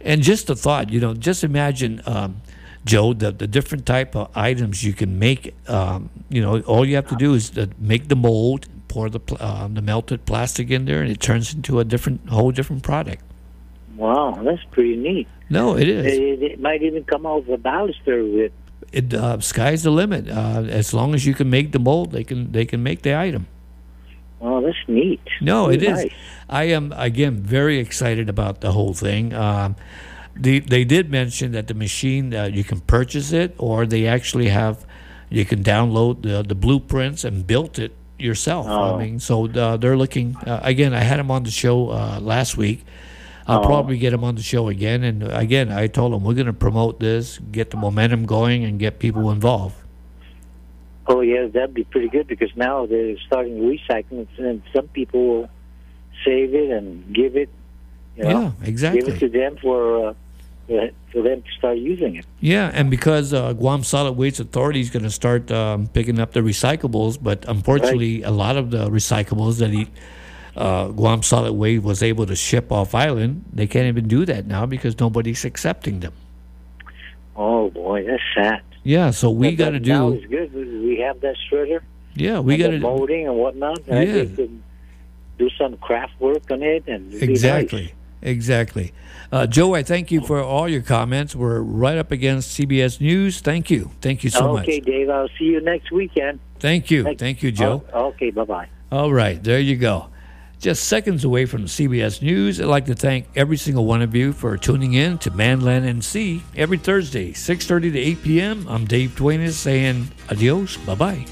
And just the thought, you know, just imagine, um, Joe, the, the different type of items you can make. Um, you know, all you have to do is uh, make the mold, pour the um, the melted plastic in there, and it turns into a different, whole different product. Wow, that's pretty neat. No, it is. It, it might even come out with a baluster with. It uh, sky's the limit. Uh, as long as you can make the mold, they can they can make the item. Oh, that's neat. No, it is. nice. I am again very excited about the whole thing. Um, the, they did mention that the machine uh, you can purchase it, or they actually have you can download the the blueprints and build it yourself. Oh. I mean, so uh, they're looking uh, again. I had them on the show uh, last week. I'll Oh. probably get them on the show again. And again, I told them we're going to promote this, get the momentum going, and get people involved. Oh, yeah, that'd be pretty good because now they're starting recycling, and some people will save it and give it. You know, Yeah, exactly. Give it to them for uh, for them to start using it. Yeah, and because uh, Guam Solid Waste Authority is going to start um, picking up the recyclables, but unfortunately, a lot of the recyclables that he, uh, Guam Solid Waste was able to ship off island, they can't even do that now because nobody's accepting them. Oh boy, that's sad. Yeah, so we got to Now do. it's good. We have that shredder. Yeah, we got to molding and whatnot. And I Yeah. do some craft work on it and exactly, exactly. Uh, Joe, I thank you for all your comments. We're right up against CBS News. Thank you, thank you so okay, much. Okay, Dave. I'll see you next weekend. Thank you, Thank- thank you, Joe. Oh, okay, bye bye. All right, there you go. Just seconds away from CBS News, I'd like to thank every single one of you for tuning in to Manland and Sea every Thursday, 6.30 to 8 p.m. I'm Dave Duenas saying adios, bye-bye.